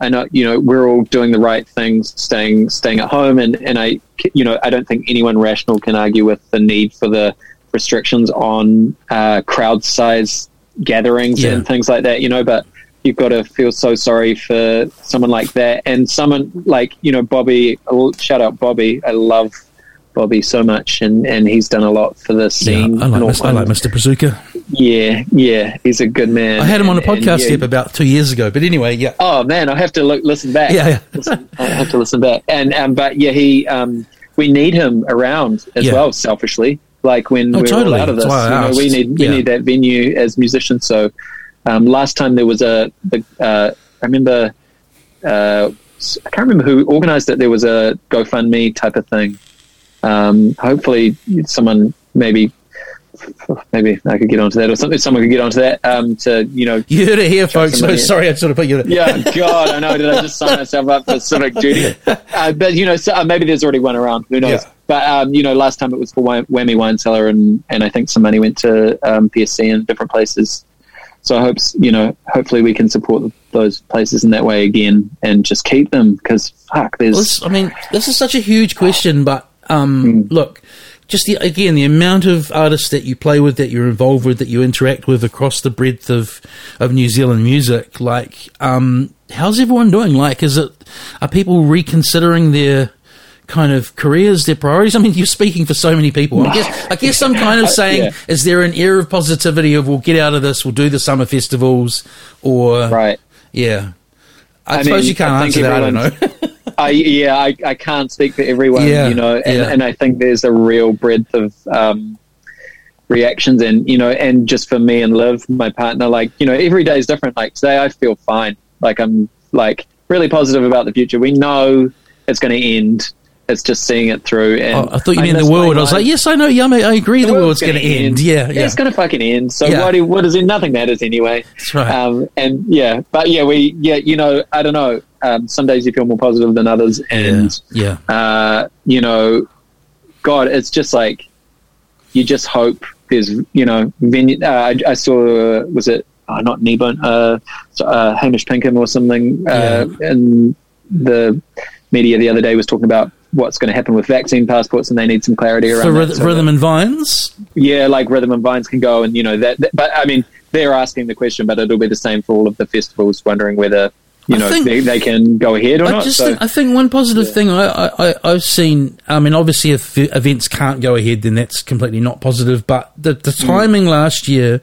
I know you know we're all doing the right things, staying staying at home, and and I you know I don't think anyone rational can argue with the need for the restrictions on uh, crowd size gatherings Yeah. and things like that. You know, but you've got to feel so sorry for someone like that and someone like you know Bobby. Shout out Bobby. I love. Bobby so much, and, and he's done a lot for the scene. Yeah, I like, in I like Mr. Brazuka. Yeah, yeah, he's a good man. I had him on a podcast yeah, step about two years ago, but anyway, yeah. Oh man, I have to look, listen back. Yeah, yeah. <laughs> Listen- I have to listen back. And um, but yeah, he um, we need him around as Yeah. well. Selfishly, like when Oh, we're totally. all out of this, That's why I you know, we need we need that venue as musicians. So um, last time there was a, the, uh, I remember, uh, I can't remember who organised it. There was a GoFundMe type of thing. Um, hopefully, someone maybe. Maybe I could get onto that, or something. Someone could get onto that um, to you know You heard it here, folks. So <laughs> sorry, I sort of put you. yeah, God, I know. Did I just sign myself up for civic duty? <laughs> Uh, but you know, so, uh, maybe there's already one around. Who knows? Yeah. But um, you know, last time it was for Wham- Whammy Wine Cellar, and and I think some money went to um, PSC and different places. So I hope you know, hopefully we can support those places in that way again, and just keep them because fuck, there's This, I mean, this is such a huge question, but um, Hmm. look, just the, again, the amount of artists that you play with, that you're involved with, that you interact with across the breadth of, of New Zealand music. Like, um, how's everyone doing? Like, is it are people reconsidering their kind of careers, their priorities? I mean, you're speaking for so many people. I guess, I guess I'm kind of <laughs> saying, Yeah. is there an air of positivity of we'll get out of this, we'll do the summer festivals, or right. yeah. I, I suppose mean, you can't answer that. I don't know. <laughs> I yeah, I, I can't speak for everyone, Yeah, you know, and, yeah. and I think there's a real breadth of um, reactions, and you know, and just for me and Liv, my partner, like you know, every day is different. Like today, I feel fine. Like I'm like really positive about the future. We know it's going to end. It's just seeing it through. And Oh, I thought you meant miss the world. I was like, yes, I know, yeah, I agree. The, world's, going to gonna end. Yeah, yeah. it's going to fucking end. So Yeah. what? do- What is it? Nothing matters anyway. That's right. Um, and yeah, but yeah, we yeah, you know, I don't know. Um, some days you feel more positive than others, and yeah. uh, you know, God, it's just like you just hope there's you know, venue. Uh, I, I saw was it uh, not Kneebone, uh, uh, Hamish Pinkham or something uh, in the media the other day was talking about what's going to happen with vaccine passports, and they need some clarity around For that. rhythm, So rhythm and vines. yeah, like Rhythm and Vines can go, and you know that, that- But I mean, they're asking the question, but it'll be the same for all of the festivals, wondering whether you know think- they, they can go ahead or I not. just So think, I think one positive thing I, I, I've seen. I mean, obviously, if events can't go ahead, then that's completely not positive. But the, the Mm. timing last year,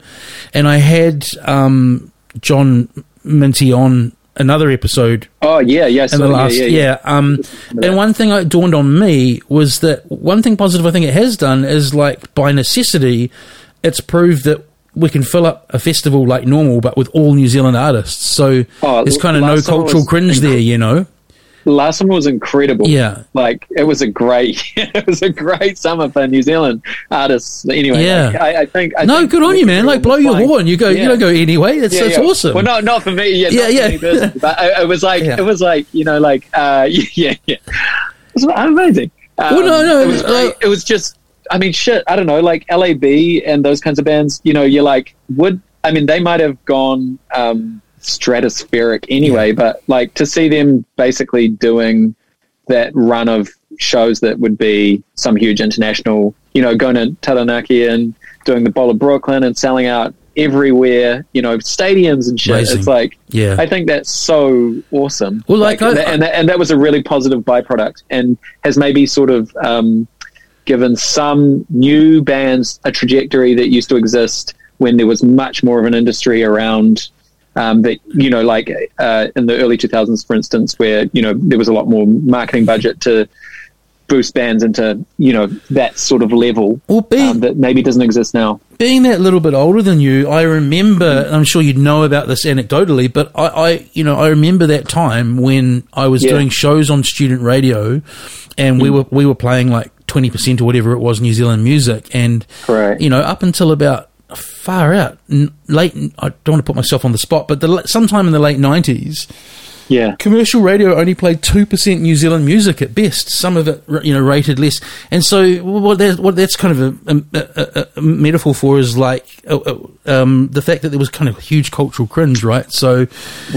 and I had um, John Minty on another episode Oh yeah, yeah. in the last yeah, yeah, yeah, um and one thing that dawned on me was that one thing positive I think it has done is like by necessity it's proved that we can fill up a festival like normal but with all New Zealand artists. So Oh, there's kind of no cultural cringe there you know Last summer was incredible. Yeah. like it was a great, <laughs> it was a great summer for New Zealand artists. Anyway, Yeah. like, I, I think. I no think good on you man like blow your horn you go you Yeah. don't go anyway it's, Yeah, it's yeah. awesome Well, not not for me. Yeah, Yeah, yeah. <laughs> but it, it was like it was like you know like uh, <laughs> yeah yeah, it was amazing. Um, Well, no, no, it was uh, great. it was just I mean shit. I don't know like LAB and those kinds of bands. You know, you're like would I mean they might have gone um, stratospheric anyway, but like to see them basically doing that run of shows that would be some huge international, you know, going to Taranaki and doing the Bowl of Brooklands and selling out everywhere, you know, stadiums and shit. Amazing. It's like, Yeah. I think that's so awesome. Well, like, I- and, that, and, that, and that was a really positive byproduct and has maybe sort of um, given some new bands a trajectory that used to exist when there was much more of an industry around um, that you know, like uh, in the early 2000s, for instance, where you know there was a lot more marketing budget to boost bands into you know that sort of level Well, be- um, that maybe doesn't exist now. being that little bit older than you, I remember. I'm sure you'd know about this anecdotally, but I, I you know, I remember that time when I was Yeah. doing shows on student radio, and we were we were playing like twenty percent or whatever it was New Zealand music, and Correct. you know, up until about far out n- late. I don't want to put myself on the spot, but the, sometime in the late nineties, Yeah, commercial radio only played two percent New Zealand music at best. Some of it, you know, rated less. And so, what, that, what that's kind of a, a, a, metaphor for is like uh, uh, um, the fact that there was kind of huge cultural cringe, right? So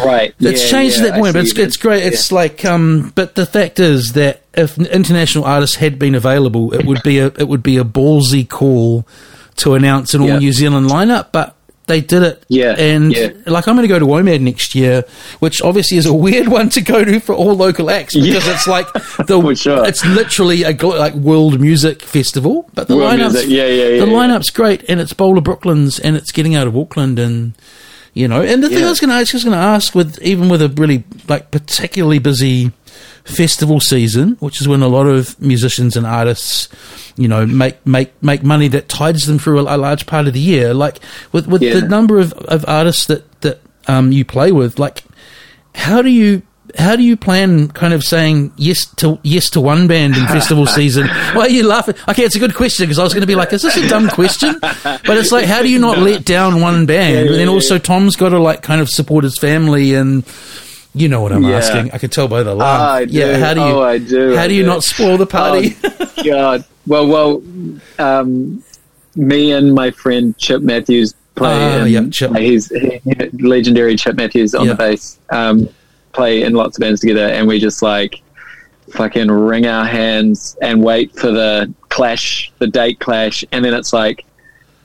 right. it's Yeah, changed yeah, to that point, but it's, it's great. mean. It's like, um, but the fact is that if international artists had been available, it would be a it would be a ballsy call to announce an all Yeah. New Zealand lineup, but. They did it, Yeah, And yeah. like, I'm going to go to WOMAD next year, which obviously is a <laughs> weird one to go to for all local acts because Yeah. it's like the <laughs> sure. it's literally a like world music festival. But the World lineup's music, yeah, yeah, yeah, the lineup's great, and it's Bowl of Brooklands, and it's getting out of Auckland, and you know. And the thing I was going to I was just going to ask with even with a really like particularly busy festival season, which is when a lot of musicians and artists, you know, make make make money that tides them through a, a large part of the year. Like with with Yeah. the number of, of artists that that um, you play with, like how do you how do you plan kind of saying yes to yes to one band in festival <laughs> season? Why are you laughing? Okay, it's a good question because I was going to be like, is this a dumb question? But it's like, how do you not <laughs> let down one band? Yeah, and then yeah, also Tom's got to like kind of support his family and. You know what I'm Yeah. asking. I can tell by the laugh. Ah, I Yeah, how do you? Oh, I do, How I do you do. not spoil the party? Oh, <laughs> God. Well, well, um, me and my friend Chip Matthews play. Ah, in, yeah, Chip. He's he, legendary Chip Matthews on Yeah. the bass. Um, play in lots of bands together, and we just like fucking wring our hands and wait for the clash, the date clash, and then it's like.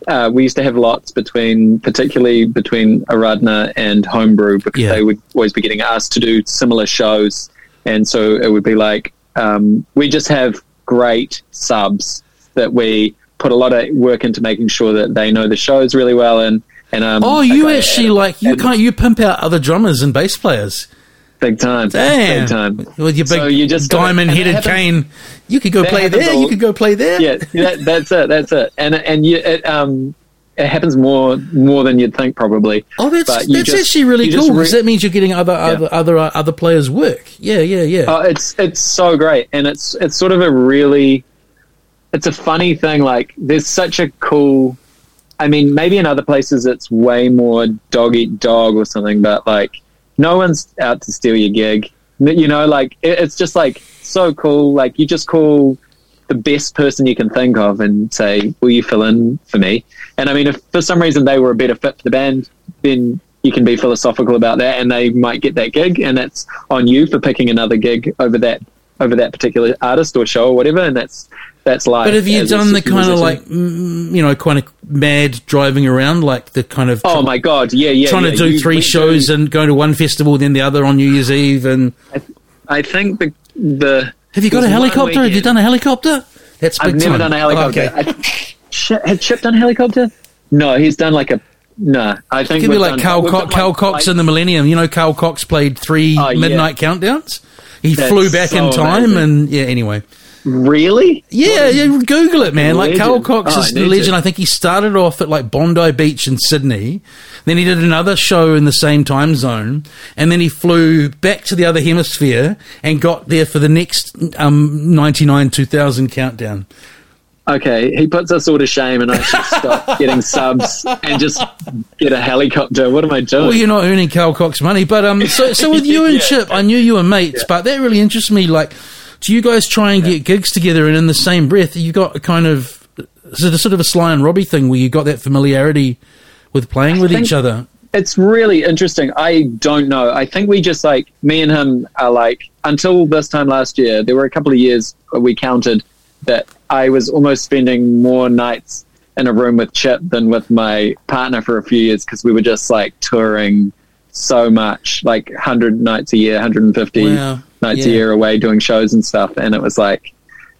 Uh, we used to have lots between, particularly between Aaradhna and Home Brew, because Yeah. they would always be getting asked to do similar shows, and so it would be like um, we just have great subs that we put a lot of work into making sure that they know the shows really well and and um, oh, you actually like you can't you pimp out other drummers and bass players. big time, Damn, big time. with your big So you just diamond-headed cane. You could go that play there. all- You could go play there. Yeah, that, that's it. That's it. And and you, it, um, it happens more more than you'd think probably. Oh, that's But that's just- actually really cool because re- that means you're getting other other other uh, other players' work. Yeah, yeah, yeah. Oh, it's it's so great, and it's it's sort of a really, it's a funny thing. Like there's such a cool. I mean, maybe in other places it's way more dog eat dog or something, but like no one's out to steal your gig. You know, like it, it's just like so cool. Like you just call the best person you can think of and say, "Will you fill in for me?" And I mean, if for some reason they were a better fit for the band, then you can be philosophical about that, and they might get that gig, and that's on you for picking another gig over that over that particular artist or show or whatever, and that's that's life. but have you done the kind of like mm, you know kind of mad driving around like the kind of Oh my god! Yeah, yeah. trying yeah. to do You- three shows do- and go to one festival then the other on New Year's Eve and I think the the have you got a helicopter? Have you done a helicopter? That's big I've never time. done a helicopter. Okay. I, had Chip done a helicopter? No, he's done like a no, I think It could be like Carl, Co- done, Carl like- Cox in the Millennium. You know, Carl Cox played three Oh, yeah. midnight countdowns. He That's flew back in time, amazing. and yeah. Anyway, Really? yeah, yeah. Google it, man. Like Carl legend. Cox Oh, is the legend. I think he started off at like Bondi Beach in Sydney. Then he did another show in the same time zone, and then he flew back to the other hemisphere and got there for the next um, ninety nine two thousand countdown. Okay, he puts us all to shame, and I should stop <laughs> getting subs and just get a helicopter. What am I doing? Well, you're not earning Carl Cox money, but um, so so with you and <laughs> Yeah. Chip, I knew you were mates, but that really interests me. Like, do you guys try and get gigs together, and in the same breath, you got a kind of is it a sort of a Sly and Robbie thing where you got that familiarity with playing with each other? it's really interesting. I don't know. I think we just like me and him are like until this time last year. There were a couple of years we counted that I was almost spending more nights in a room with Chip than with my partner for a few years because we were just like touring so much, like hundred nights a year, hundred and fifty Wow. Nights Yeah. a year away doing shows and stuff, and it was like.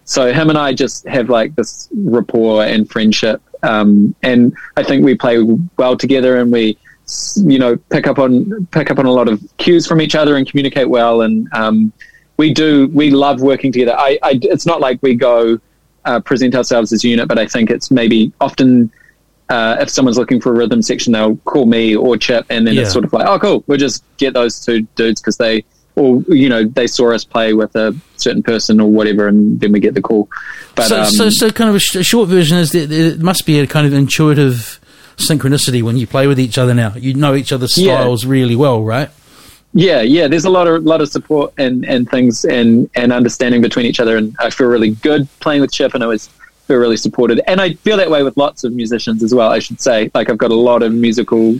So him and I just have like this rapport and friendship, um, and I think we play well together, and we, you know, pick up on pick up on a lot of cues from each other and communicate well, and um, we do we love working together. I, I it's not like we go uh, present ourselves as a unit, but I think it's maybe often uh, if someone's looking for a rhythm section, they'll call me or Chip, and then Yeah. it's sort of like, oh, cool, we'll just get those two dudes because they, or you know, they saw us play with a certain person or whatever, and then we get the call. But so, um, so, so kind of a, sh- a short version is that it must be a kind of intuitive synchronicity when you play with each other. Now you know each other's Yeah. styles really well, right? yeah, yeah, there's a lot of lot of support and and things and and understanding between each other, and I feel really good playing with Chip, and I was feel really supported, and I feel that way with lots of musicians as well. I should say, like I've got a lot of musical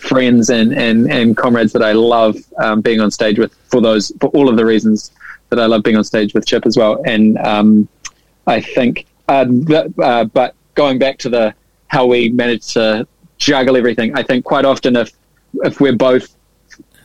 friends and and and comrades that I love um, being on stage with for those for all of the reasons that I love being on stage with Chip as well, and um, I think, uh, but, uh, but going back to the how we manage to juggle everything, I think quite often if if we're both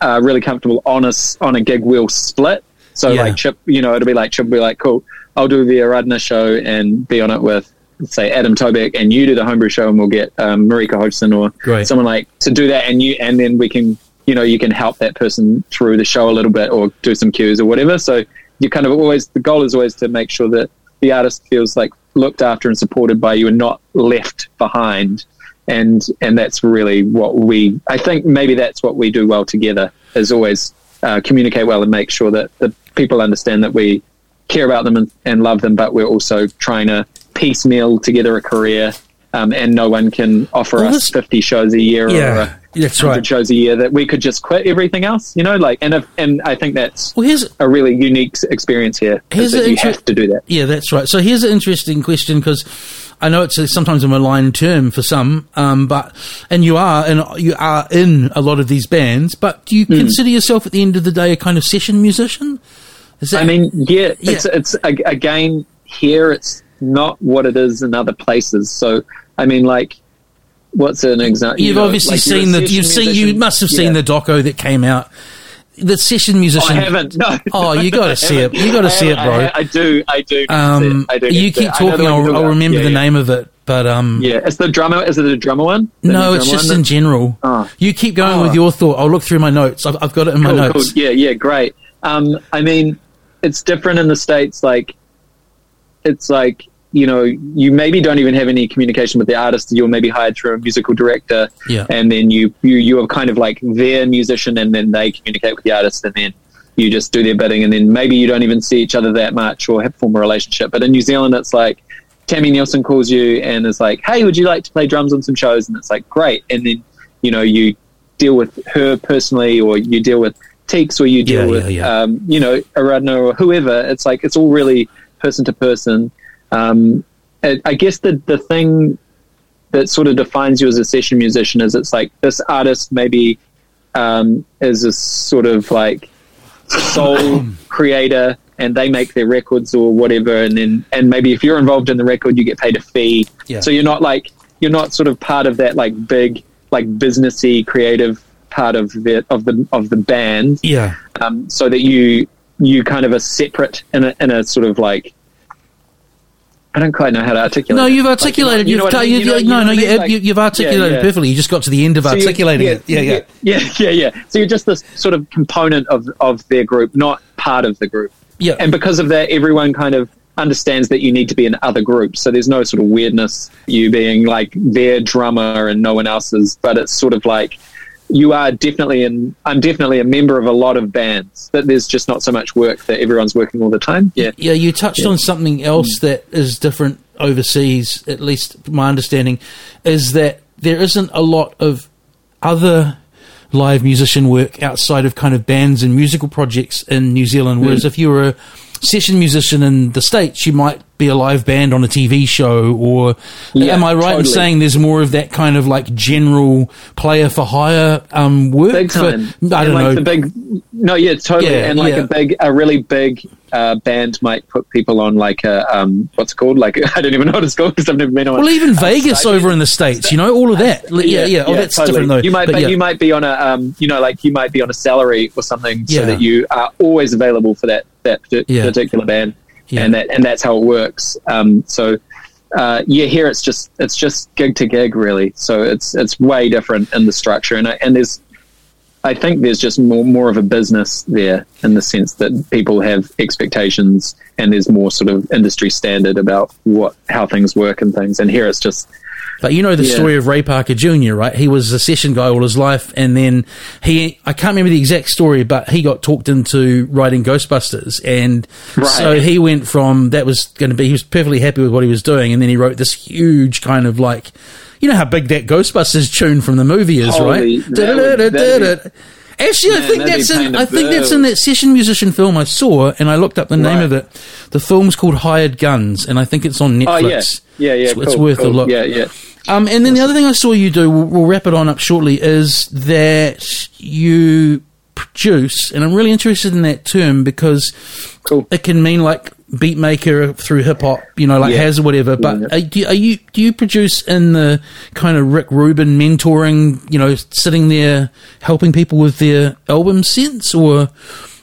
uh, really comfortable on a on a gig, we'll split. So Yeah. like Chip, you know, it'll be like Chip will be like, cool, I'll do the Aaradhna show and be on it with say Adam Tobeck, and you do the Home Brew show, and we'll get um, Marika Hodgson or Great. someone like to do that, and you and then we can, you know, you can help that person through the show a little bit or do some cues or whatever. So you kind of always the goal is always to make sure that the artist feels like looked after and supported by you and not left behind and and that's really what we I think maybe that's what we do well together is always uh, communicate well and make sure that the people understand that we care about them and, and love them but we're also trying to piecemeal together a career um, and no one can offer Well, us this- 50 shows a year Yeah, or that's 100 right. shows a year that we could just quit everything else you know like and if, and I think that's Well, here's a really unique experience here Here's that you inter- have to do that Yeah, that's right. So here's an interesting question because I know it's a, sometimes a malign term for some, um, but and you are and you are in a lot of these bands. But do you consider yourself at the end of the day a kind of session musician? Is that, I mean, yeah, Yeah. it's it's ag- again here. It's not what it is in other places. So, I mean, like, what's an example? you've obviously seen the you've seen you must have seen the doco that came out. The session Oh, I musician. haven't. No. Oh, you got to <laughs> see it. You got to see it, bro. I, I do. I do. Um. I do. you keep it. I know the talking. I'll, I'll remember Yeah, the yeah. name of it, but um, Yeah, it's the drummer. Is it the drummer one? The no, it's just in that- general. Oh. You keep going Oh. with your thought. I'll look through my notes. I've, I've got it in my cool, notes. cool. Yeah, yeah, great. Um, I mean, it's different in the states. Like, it's like you know, you maybe don't even have any communication with the artist. You're maybe hired through a musical director, Yeah. and then you you you are kind of like their musician, and then they communicate with the artist, and then you just do their bidding, and then maybe you don't even see each other that much or have form a relationship. But in New Zealand, it's like. Tami Neilson calls you and is like, "Hey, would you like to play drums on some shows?" And it's like, "Great." And then, you know, you deal with her personally, or you deal with TEEKS, or you deal Yeah, with, yeah, um, you know, Aaradhna or whoever. It's like it's all really person to person. Um, I, guess the the thing that sort of defines you as a session musician is it's like this artist maybe um, is a sort of like soul <coughs> creator and they make their records or whatever and then and maybe if you're involved in the record you get paid a fee Yeah. so you're not like you're not sort of part of that like big like businessy creative part of the of the of the band Yeah. um, so that you you kind of are separate in a, in a sort of like I don't quite know how to articulate. No, you've Like, articulated. you know you've, what I you- You know- you- you no, no, you, mean? Like- you, you've articulated yeah. perfectly. You just got to the end of So articulating it. Yeah, yeah. yeah, yeah, yeah. So you're just this sort of component of of their group, not part of the group. Yeah. And because of that, everyone kind of understands that you need to be in other groups. So there's no sort of weirdness you being like their drummer and no one else's, but it's sort of like you are definitely in. I'm definitely a member of a lot of bands, but there's just not so much work that everyone's working all the time. Yeah. Yeah, you touched on something else that is different overseas, at least my understanding, is that there isn't a lot of other live musician work outside of kind of bands and musical projects in New Zealand. Whereas Hmm. if you were a session musician in the States, you might be a live band on a TV show or Yeah, am I right in saying there's more of that kind of like general player for hire um, work? big for- I And, don't like know. The big, no, yeah, totally. Yeah, and like yeah. a big, a really big uh, band might put people on like a um, what's it called? Like <laughs> I don't even know what it's called because I've never been on. well, even Vegas over in the States, you know, all of that. Yeah, yeah. Oh, that's totally. different though. You might, But you might be on a, um, you know, like you might be on a salary or something, so that you are always available for that that particular band, Yeah. and that and that's how it works. Um, so. Uh, yeah, here it's just it's just gig to gig really. So it's it's way different in the structure, and and there's I think there's just more more of a business there in the sense that people have expectations and there's more sort of industry standard about what how things work and things. And here it's just But you know the Yeah. story of Ray Parker Jr., right? He was a session guy all his life, and then he, I can't remember the exact story, but he got talked into writing Ghostbusters. And Right. so he went from, that was going to be, he was perfectly happy with what he was doing, and then he wrote this huge kind of like, you know how big that Ghostbusters tune from the movie is, Holy- right? Actually, I think that's in. I think that's in that session musician film I saw, and I looked up the name Right. of it. The film's called Hired Guns, and I think it's on Netflix. oh yeah yeah yeah it's, it's cool, worth a look. yeah yeah Um, and then the other thing I saw you do, we'll, we'll wrap it on up shortly, is that you produce, and I'm really interested in that term because Cool. it can mean like beat maker through hip hop, you know, like Yeah. has or whatever. But Yeah. are, do, are you do you produce in the kind of Rick Rubin mentoring, you know, sitting there helping people with their album sense, or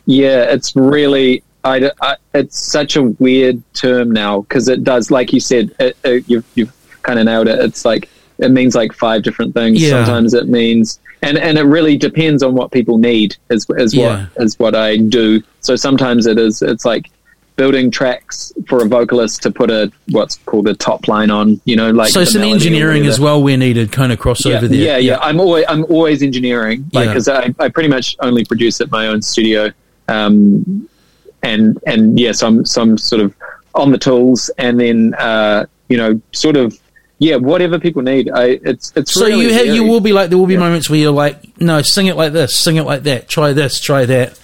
Yeah, it's really. I, I- it's such a weird term now because it does, like you said, it, it, you've you've kind of nailed it. It's like it means like five different things. Yeah. Sometimes it means, and and it really depends on what people need. Is is Yeah. what is what I do. So sometimes it is. It's like building tracks for a vocalist to put a what's called a top line on. You know, like so some engineering as well where needed, kind of crossover yeah, there. Yeah, yeah, I'm always I'm always engineering, like Yeah. because I, I pretty much only produce at my own studio, um, and and yeah, so I'm so I'm sort of on the tools, and then uh, you know, sort of yeah, whatever people need. I it's it's So really you have, you will be like there will be moments where you're like, no, sing it like this, sing it like that, try this, try that.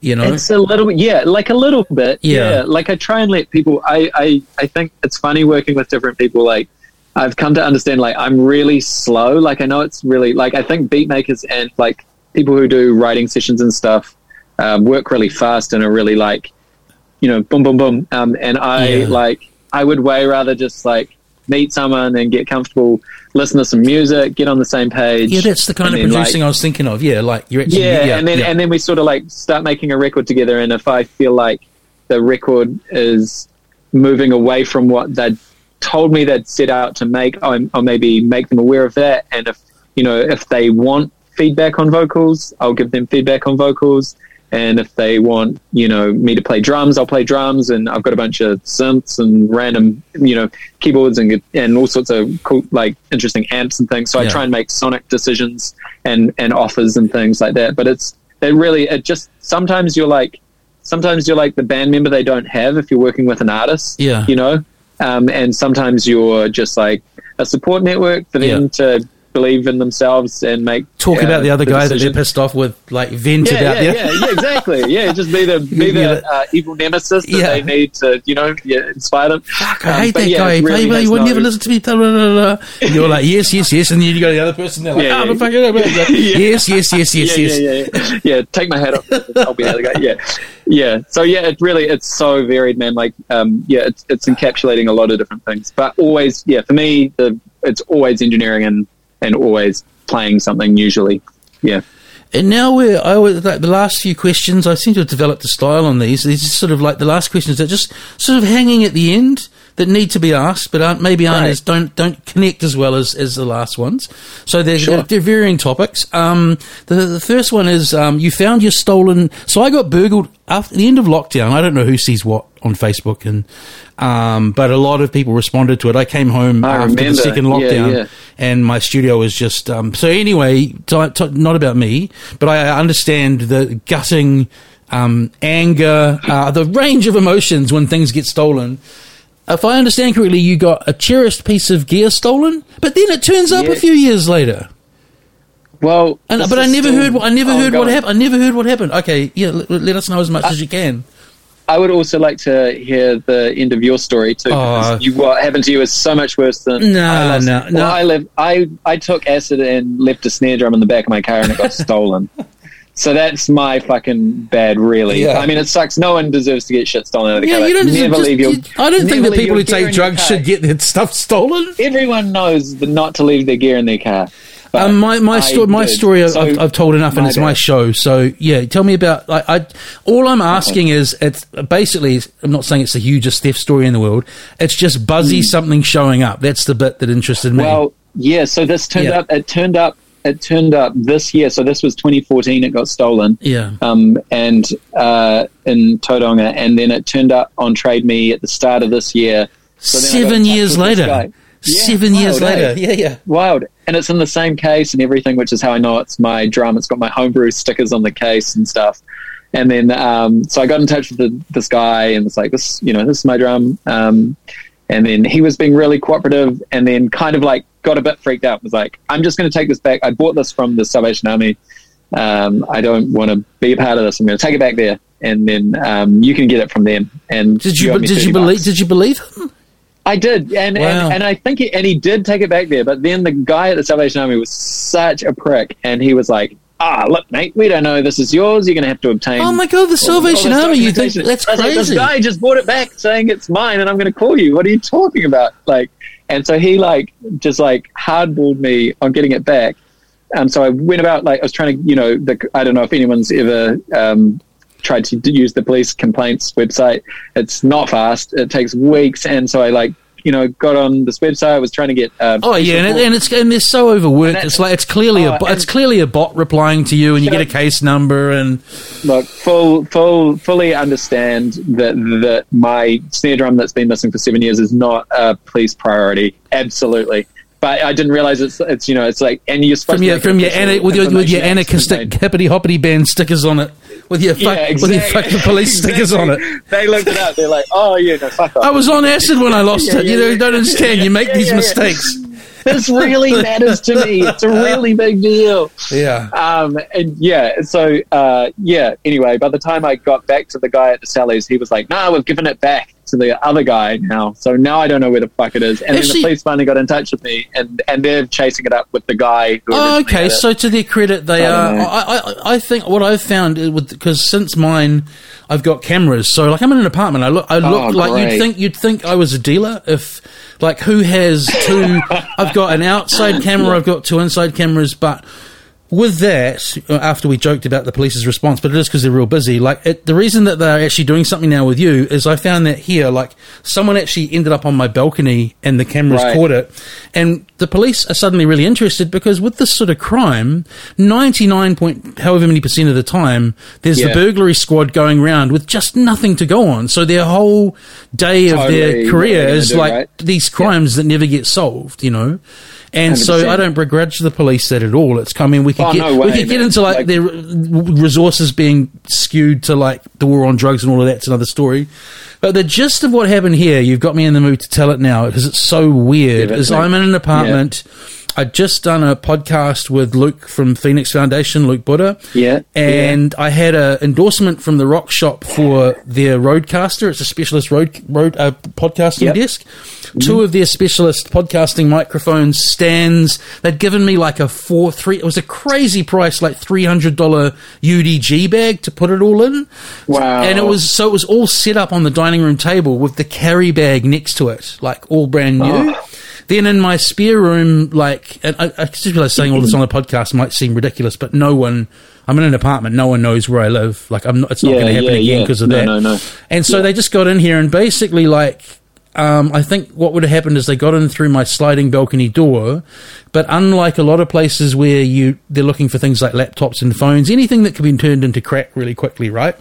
You know, It's a little bit, yeah, like a little bit, Yeah. yeah. Like I try and let people. I, I, I think it's funny working with different people. Like I've come to understand, like I'm really slow. Like I know it's really like I think beat makers and like people who do writing sessions and stuff um, work really fast and are really like, you know, boom, boom, boom. Um, and I Yeah. like I would way rather just like meet someone and get comfortable, listen to some music, get on the same page. yeah, that's the kind of then, like, producing I was thinking of. Yeah, like you're actually, yeah, yeah, and then yeah. and then we sort of like start making a record together and if i feel like the record is moving away from what they'd told me they'd set out to make i'll, I'll maybe make them aware of that and if you know if they want feedback on vocals i'll give them feedback on vocals and if they want you know me to play drums i'll play drums and i've got a bunch of synths and random you know keyboards and and all sorts of cool like interesting amps and things so Yeah. i try and make sonic decisions and and offers and things like that but it's it really it just sometimes you're like sometimes you're like the band member they don't have if you're working with an artist Yeah. you know um, and sometimes you're just like a support network for them Yeah. to believe in themselves and make Talk uh, about the other guy that they're pissed off with, like vent yeah, about yeah, yeah, yeah, exactly. <laughs> Yeah, just be the be the uh, evil nemesis that Yeah. they need to, you know, yeah, inspire them. Fuck, I Um, hate that yeah, guy. really you would no- never listen to me. Blah, blah, blah, You're like, yes, yes, yes. And then you go to the other person. They're like, Yeah, ah, but fuck it. <laughs> Yeah. yes, yes, yes, yes, yeah, yes. yeah, yeah, yeah, yeah. Take my hat off. I'll be the other guy. Yeah, yeah. So yeah, it really it's so varied, man. Like, um, yeah, it's it's encapsulating a lot of different things, but always, yeah, for me, the it's always engineering and and always playing something. Usually, yeah. And now we're, I was, like, the last few questions, I seem to have developed a style on these. These are sort of like the last questions that just sort of hanging at the end that need to be asked, but aren't maybe aren't Right. as don't don't connect as well as, as the last ones. So they're, Sure. they're, they're varying topics. Um, the the first one is um, you found your stolen. So I got burgled after the end of lockdown. I don't know who sees what on Facebook, and um, but a lot of people responded to it. I came home I after the second lockdown, yeah. and my studio was just um, so. Anyway, t- t- not about me, but I understand the gutting. Um, anger, uh, the range of emotions when things get stolen if I understand correctly, you got a cherished piece of gear stolen, but then it turns up a few years later. Well, And, but I never heard. what- I never heard what happened. I never heard what happened. Okay, yeah, let, let us know as much as you can. I would also like to hear the end of your story too. because Oh. you, what happened to you is so much worse than No, I lost- no, no. Well, I live. I I took acid and left a snare drum in the back of my car and it got <laughs> stolen. So that's my fucking bad, really. Yeah. I mean, it sucks. No one deserves to get shit stolen out of the Yeah, car. you don't. never just- leave your. you- I don't think that people who take drugs should get their stuff stolen. Everyone knows not to leave their gear in their car. Um, my my I story, my story, I've, So, I've, I've told enough, and it's my show. So yeah, tell me about. I, I all I'm asking is, it's basically. I'm not saying it's the hugest theft story in the world. It's just buzzy something showing up. That's the bit that interested me. Well, yeah. So this turned Yeah. up. It turned up. It turned up this year. So this was 2014. It got stolen. yeah. um, and uh, in Todonga, and then it turned up on Trade Me at the start of this year. So then I got in Seven years later. Yeah, Seven years wild, eh? later. Yeah, yeah. Wild, and it's in the same case and everything, which is how I know it's my drum. It's got my Home Brew stickers on the case and stuff. And then, um, so I got in touch with the, this guy, and it's like this, you know, this is my drum. Um, and then he was being really cooperative, and then kind of like got a bit freaked out. Was like, I'm just going to take this back. I bought this from the Salvation Army. Um, I don't want to be a part of this. I'm going to take it back there, and then um, you can get it from them. And Did he you did 30 you believe bucks. did you believe him? I did, and, Wow. and and I think he, and he did take it back there. But then the guy at the Salvation Army was such a prick, and he was like, "Ah, look, mate, we don't know this is yours. You're going to have to obtain." Oh my god, the Salvation Army! You think that's was like, crazy? this guy just bought it back, saying it's mine, and I'm going to call you. What are you talking about? Like, and so he like just like hardballed me on getting it back. Um, so I went about like I was trying to, you know, the, I don't know if anyone's ever um, tried to use the police complaints website. It's not fast. It takes weeks, and so I like, you know, got on this website. I was trying to get. Uh, Oh yeah, and, it, and it's and they're so overworked. It's like it's clearly a oh, bo- it's clearly a bot replying to you, and you get a case number, and look, full, full, fully understand that that my snare drum that's been missing for seven years is not a police priority. Absolutely. But I didn't realize it's it's you know it's like and you're supposed from your from your ana- with your with your campaign. hippity hoppity band stickers on it, with your fuck, Yeah, with your fucking police <laughs> stickers on it. They looked it up. They're like, oh yeah, no, fuck off. I was on acid when I lost Yeah, it. yeah, you know, don't understand. You make these mistakes. <laughs> this really matters to me. It's a really big deal. Yeah. Um, and yeah, so uh, yeah. Anyway, by the time I got back to the guy at the Sally's, he was like, "No, we've given it back to the other guy now." So now I don't know where the fuck it is. And then Actually- the police finally got in touch with me, and and they're chasing it up with the guy. Who Oh, okay, so to their credit, they I are. I, I, I think what I've found is with because since mine, I've got cameras. So like I'm in an apartment. I look. I look Oh, like you'd think. You'd think I was a dealer if like who has two. <laughs> I've got an outside camera. I've got two inside cameras, but. With that, after we joked about the police's response, but it is because they're real busy. Like it, the reason that they're actually doing something now with you is I found that here, like someone actually ended up on my balcony and the cameras Right. caught it, and the police are suddenly really interested because with this sort of crime, ninety nine point however many percent of the time, there's the burglary squad going round with just nothing to go on. So their whole day of Totally their career is do, like right? these crimes that never get solved. You know. And so 100%. I don't begrudge the police that at all. It's coming. We could Oh, get no we could get into like, Like- their resources being skewed to like the war on drugs and all of that's another story. But the gist of what happened here, you've got me in the mood to tell it now because it's so weird. It Is. I'm in an apartment. I'd just done a podcast with Luke from Phoenix Foundation, Luke Buda. Yeah, And I had an endorsement from the Rock Shop for their RODECaster. It's a specialist road, road uh, podcasting Yep. desk. Two of their specialist podcasting microphones, stands. They'd given me like a four, three, it was a crazy price, like $300 UDG bag to put it all in. Wow. And it was, so it was all set up on the dining room table with the carry bag next to it, like all brand new. Oh. Then in my spare room, like, and I, I just realized saying all this on the podcast might seem ridiculous, but no one, I'm in an apartment, no one knows where I live. Like, I'm not, it's not Yeah, going to happen yeah, again yeah. because of No, that. no, no. And so they just got in here and basically, like, um, I think what would have happened is they got in through my sliding balcony door. But unlike a lot of places where you they're looking for things like laptops and phones, anything that can be turned into crack really quickly, right?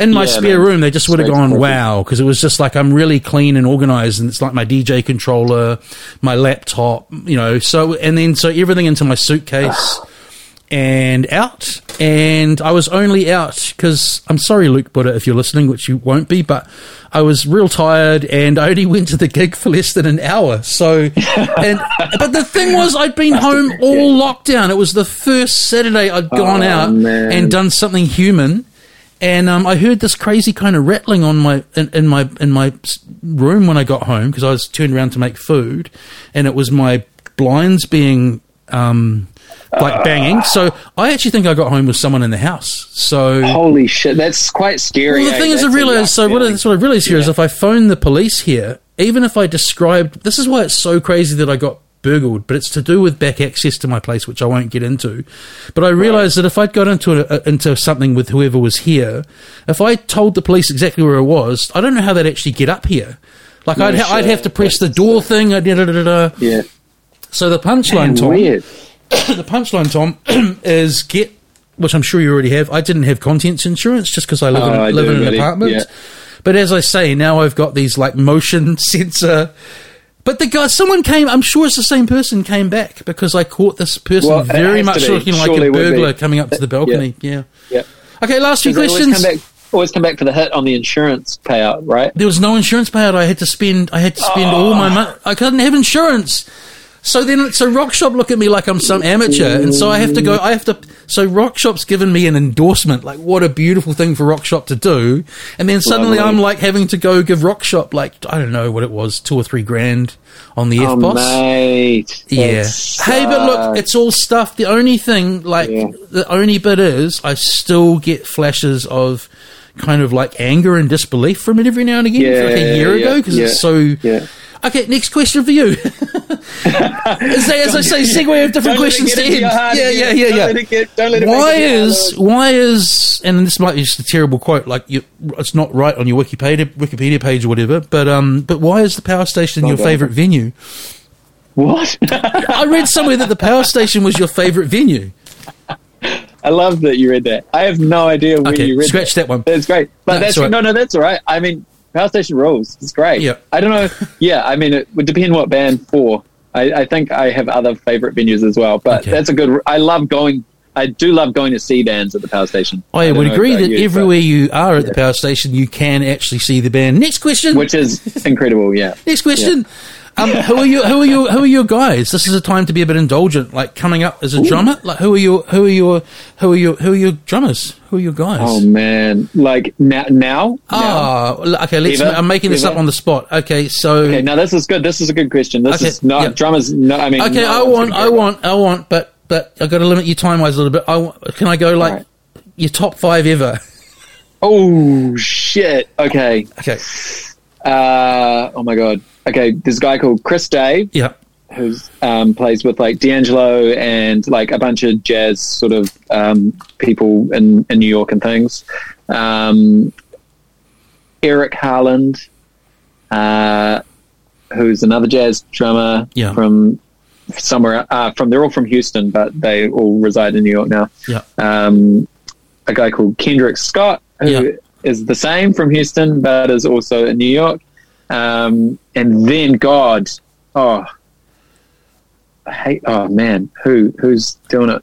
In my Yeah, spare man. room, they just would have gone perfect. wow because it was just like I'm really clean and organized, and it's like my DJ controller, my laptop, you know. So and then so everything into my suitcase <sighs> and out. And I was only out because I'm sorry, Luke Buda, if you're listening, which you won't be, but I was real tired and I only <laughs> went to the gig for less than an hour. So, <laughs> and but the thing was, I'd been home all lockdown. It was the first Saturday I'd gone Oh, out man. and done something human. And um, I heard this crazy kind of rattling on my in, in my in my room when I got home because I was turned around to make food, and it was my blinds being um, like banging. So I actually think I got home with someone in the house. So Holy shit, that's quite scary. well, the eh? thing is, I That's realized. So what? I- feeling. That's what I realized here is if I phone the police here, even if I described, this is why it's so crazy that I got burgled, but it's to do with back access to my place, which I won't get into. But I realized that if I'd got into a, into something with whoever was here, if I told the police exactly where I was, I don't know how they'd actually get up here. Like No I'd, ha- I'd have to press the door thing. Da, da, da, da. Yeah. So the punchline, Tom, weird. <coughs> the punchline, Tom, <coughs> is get, which I'm sure you already have. I didn't have contents insurance just because I live, Oh, in, I live do, in an buddy. apartment. Yeah. But as I say, now I've got these like motion <laughs> sensor. But the guy, someone came. I'm sure it's the same person came back because I caught this person Well, very much looking like a burglar coming up to the balcony. Yeah. Yeah. Okay, last few They always questions. come back. Always come back for the hit on the insurance payout, right? There was no insurance payout. I had to spend. I had to spend all my ah. money. I couldn't have insurance. So then, so Rock Shop look at me like I'm some amateur, and so I have to go. I have to. So Rock Shop's given me an endorsement. Like, what a beautiful thing for Rock Shop to do. And then suddenly, Lovely. I'm like having to go give Rock Shop like I don't know what it was, two or three grand on the Oh, F boss. mate. Yeah. Hey, but look, it's all stuff. The only thing, like, Yeah. the only bit is, I still get flashes of kind of like anger and disbelief from it every now and again, Yeah, like a year yeah, ago, because yeah, it's so. Okay, next question for you. <laughs> as, I, as I say, segue of different questions to end. Yeah, yeah, yeah, Don't yeah. get- don't why make it into is why is and this might be just a terrible quote, like you, it's not right on your Wikipedia Wikipedia page or whatever, but um, but why is the power station your favourite venue? What? I read somewhere that the power station was your favourite venue. I love that you read that. I have no idea where Okay, you read it. scratch that one. That's great. But No, that's right. no, no, that's all right. I mean, Power Station rules. It's great. Yeah. I don't know. <laughs> Yeah, I mean, it would depend what band for. I, I think I have other favorite venues as well. But Okay. that's a good. I love going. I do love going to see bands at the Power Station. Oh, I, don't would agree that you, but- everywhere you are at the power station, you can actually see the band. Next question. which is incredible. Yeah. <laughs> Next question. Um, who are you? Who are you? Who are your guys? This is a time to be a bit indulgent. Like coming up as a drummer. Like who are your? Who are your? Who are your? Who are your drummers? Who are your guys? Oh man, like now, now, now. Ah, okay. Let's. Eva? I'm making this Eva? up on the spot. Okay, so Okay, now this is good. This is a good question. This Okay, is not drummers. No, I mean, okay. no I want. I want. I want. But but I've got to limit you time wise a little bit. I want, can I go like Alright. your top five ever? Oh shit. Okay. Okay. Uh, oh my god. Okay, this guy called Chris Dave, Yeah. who's um, plays with like D'Angelo and like a bunch of jazz sort of um, people in, in New York and things. Um, Eric Harland, uh, who's another jazz drummer Yeah. from somewhere. Uh, from they're all from Houston, but they all reside in New York now. Yeah. Um, a guy called Kendrick Scott, who is the same from Houston, but is also in New York. Um, and then God, oh, I hate, oh man, who who's doing it?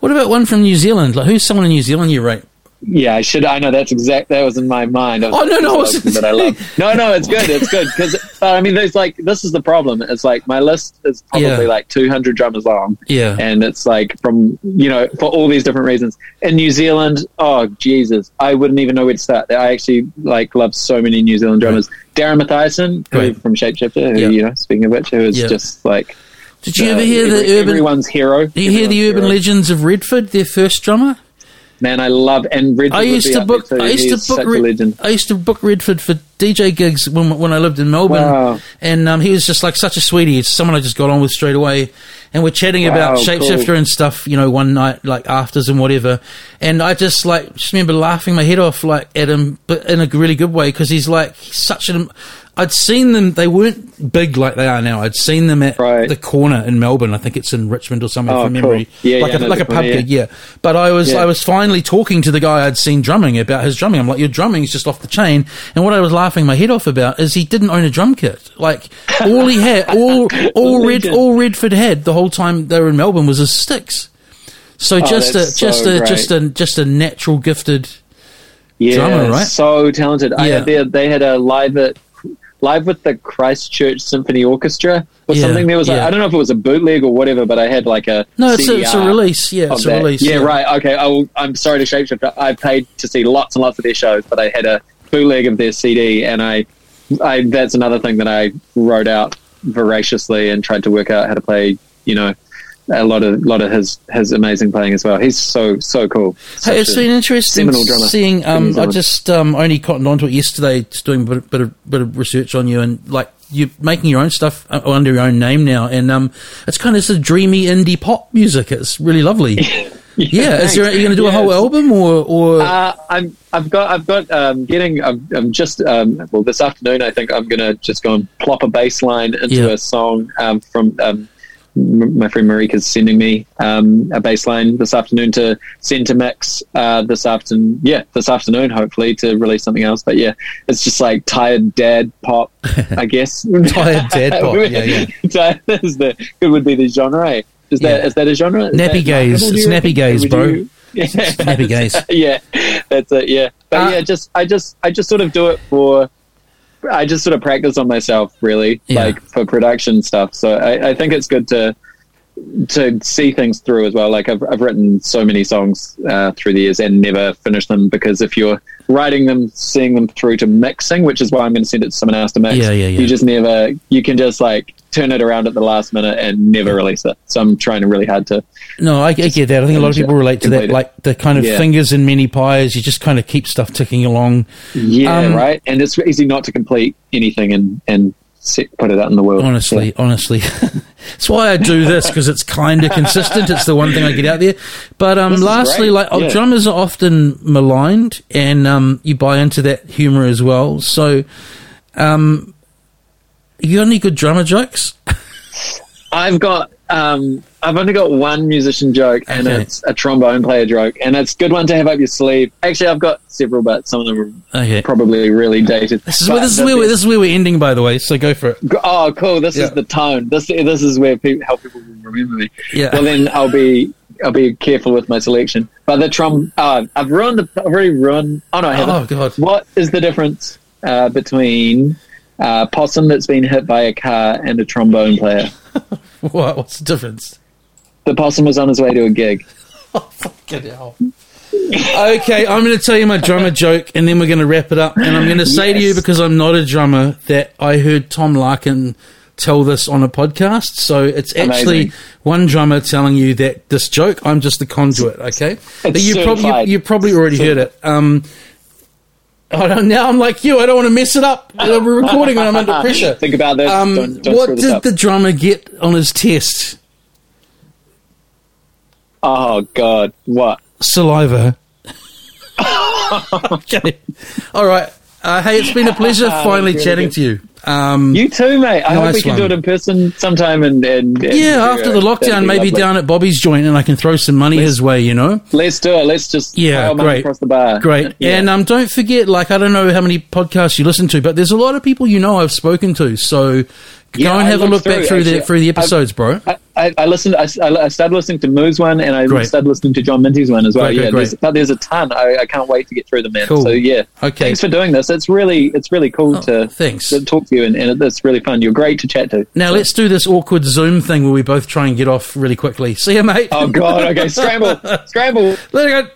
What about one from New Zealand? Like who's someone in New Zealand you rate? Yeah, I should. I know that's exact. That was in my mind. Oh, no, no, but I love. No, no, it's good. It's good because I mean, there's like this is the problem. It's like my list is probably Yeah. like 200 drummers long. Yeah. and it's like from you know for all these different reasons. In New Zealand, oh Jesus, I wouldn't even know where to start. I actually like love so many New Zealand drummers. Darren Mathiasen, Right. from Shapeshifter, who Yeah. you know, speaking of which, who is Yeah. just like. Did you uh, ever hear the every- urban? everyone's hero? Do you hear the urban hero. legends of Redford? Their first drummer. Man, I love and Redford. I used to book. I used to book. such a Red- legend. I used to book Redford for DJ gigs when when I lived in Melbourne, Wow. and um, he was just like such a sweetie. It's someone I just got on with straight away, and we're chatting Wow, about cool. shapeshifter and stuff. You know, one night like afters and whatever, and I just like just remember laughing my head off like at him, but in a really good way because he's like he's such an. I'd seen them; they weren't big like they are now. I'd seen them at Right. the corner in Melbourne. I think it's in Richmond or somewhere Oh, from cool. memory. Yeah, like yeah, a, no, like a pub gig, yeah. But I was Yeah. I was finally talking to the guy I'd seen drumming about his drumming. I'm like, your drumming's just off the chain. And what I was laughing my head off about is he didn't own a drum kit. Like all he had, <laughs> all all Red all Redford had the whole time they were in Melbourne was his sticks. So oh, just a Oh, just so a great. just a just a natural gifted. Yeah, drummer, right? So talented. Yeah. had they, they had a live at live with the Christchurch Symphony Orchestra or Yeah, something. There was yeah. I don't know if it was a bootleg or whatever, but I had like a No, it's a, it's a release. Yeah, it's a that. release. Yeah, right. Okay. I will, I'm sorry to shapeshift. I paid to see lots and lots of their shows, but I had a bootleg of their CD, and I, I that's another thing that I wrote out voraciously and tried to work out how to play. You know, a lot of lot of his his amazing playing as well. He's so so cool. Hey, it's been interesting seeing. Um, I just um, only cottoned onto it yesterday, just doing a bit, bit of bit of research on you, and like you're making your own stuff uh, under your own name now, and um, it's kind of this dreamy indie pop music. It's really lovely. <laughs> yeah, is there? Are you going to do a whole album or? or Uh, I'm, I've got, I've got, um, getting, I'm, I'm just, um, well, this afternoon, I think I'm going to just go and plop a bass line into Yeah. a song, um, from, um, m- my friend Marika's sending me, um, a baseline this afternoon to send to mix, uh, this afternoon. Yeah, this afternoon, hopefully to release something else. But yeah, it's just like tired dad pop, <laughs> I guess. Tired dad pop, yeah, yeah. <laughs> Is the, it would be the genre. eh? Is that, Yeah. is that a genre? Is Nappy gaze. marketable, do It's you nappy gaze, bro. you- <laughs> Yeah. nappy gaze. yeah, that's it. Yeah, but Uh, yeah, just I just I just sort of do it for. I just sort of practice on myself, really, Yeah. like for production stuff. So I, I think it's good to to see things through as well. Like I've I've written so many songs uh, through the years and never finished them because if you're writing them, seeing them through to mixing, which is why I'm going to send it to someone else to mix. Yeah, yeah, yeah. You just never. You can just like turn it around at the last minute and never release it. So I'm trying really hard to. No, I, I get that. I think a lot of people relate to that, like the kind of Yeah. fingers in many pies. You just kind of keep stuff ticking along. Yeah, Um, right. And it's easy not to complete anything and and put it out in the world. Honestly, honestly, <laughs> that's why I do this because it's kind of consistent. It's the one thing I get out there. But um, lastly, like oh, yeah. drummers are often maligned, and um, you buy into that humor as well. So, um, you got any good drummer jokes? I've got um, I've only got one musician joke, and Okay. it's a trombone player joke, and it's a good one to have up your sleeve. Actually, I've got several, but some of them Okay. are probably really dated. This is where this is where we're, this is where we're ending, by the way. So go for it. Oh, cool! This Yeah. is the tone. This this is where people how people will remember me. Yeah. Well, then I'll be I'll be careful with my selection. But the trom, uh, I've ruined the. I've already ruined. Oh no, I haven't. Oh god. What is the difference uh, between a possum that's been hit by a car and a trombone player? <laughs> What? What's the difference? The possum was on his way to a gig. <laughs> Fucking hell. okay, I'm going to tell you my drummer joke, and then we're going to wrap it up. And I'm going to say to you because I'm not a drummer that I heard Tom Larkin tell this on a podcast. So it's actually Amazing. one drummer telling you that this joke. I'm just the conduit. Okay, but you probably you, you probably already heard it. Um, I don't, now I'm like you. I don't want to mess it up. <laughs> We're recording and I'm under pressure. Think about this. Um, don't don't what did the drummer get on his test? oh God! What? Saliva. <laughs> okay. All right. Uh, hey, it's been a pleasure <laughs> finally chatting to you. Um, You too, mate. I hope we can one. do it in person sometime. And, and, and yeah, after the lockdown, maybe lovely. down at Bobby's joint, and I can throw some money his way. You know. Let's do it. Let's just Yeah, throw great. across the bar. Great. <laughs> Yeah. And um, don't forget, like, I don't know how many podcasts you listen to, but there's a lot of people you know I've spoken to. So Yeah, go and I have a look back through, through the through the episodes, bro. I, I, I listened. I, I started listening to Moo's one, and I Great. started listening to John Minty's one as well. Great, yeah, great. There's, but there's a ton. I, I can't wait to get through them, man. Cool. So yeah, Okay. Thanks for doing this. It's really, it's really cool Oh, to, thanks. to talk to you, and, and it's really fun. You're great to chat to. Now let's do this awkward Zoom thing where we both try and get off really quickly. See you, mate. Oh God! Okay, scramble, <laughs> scramble. Let it go.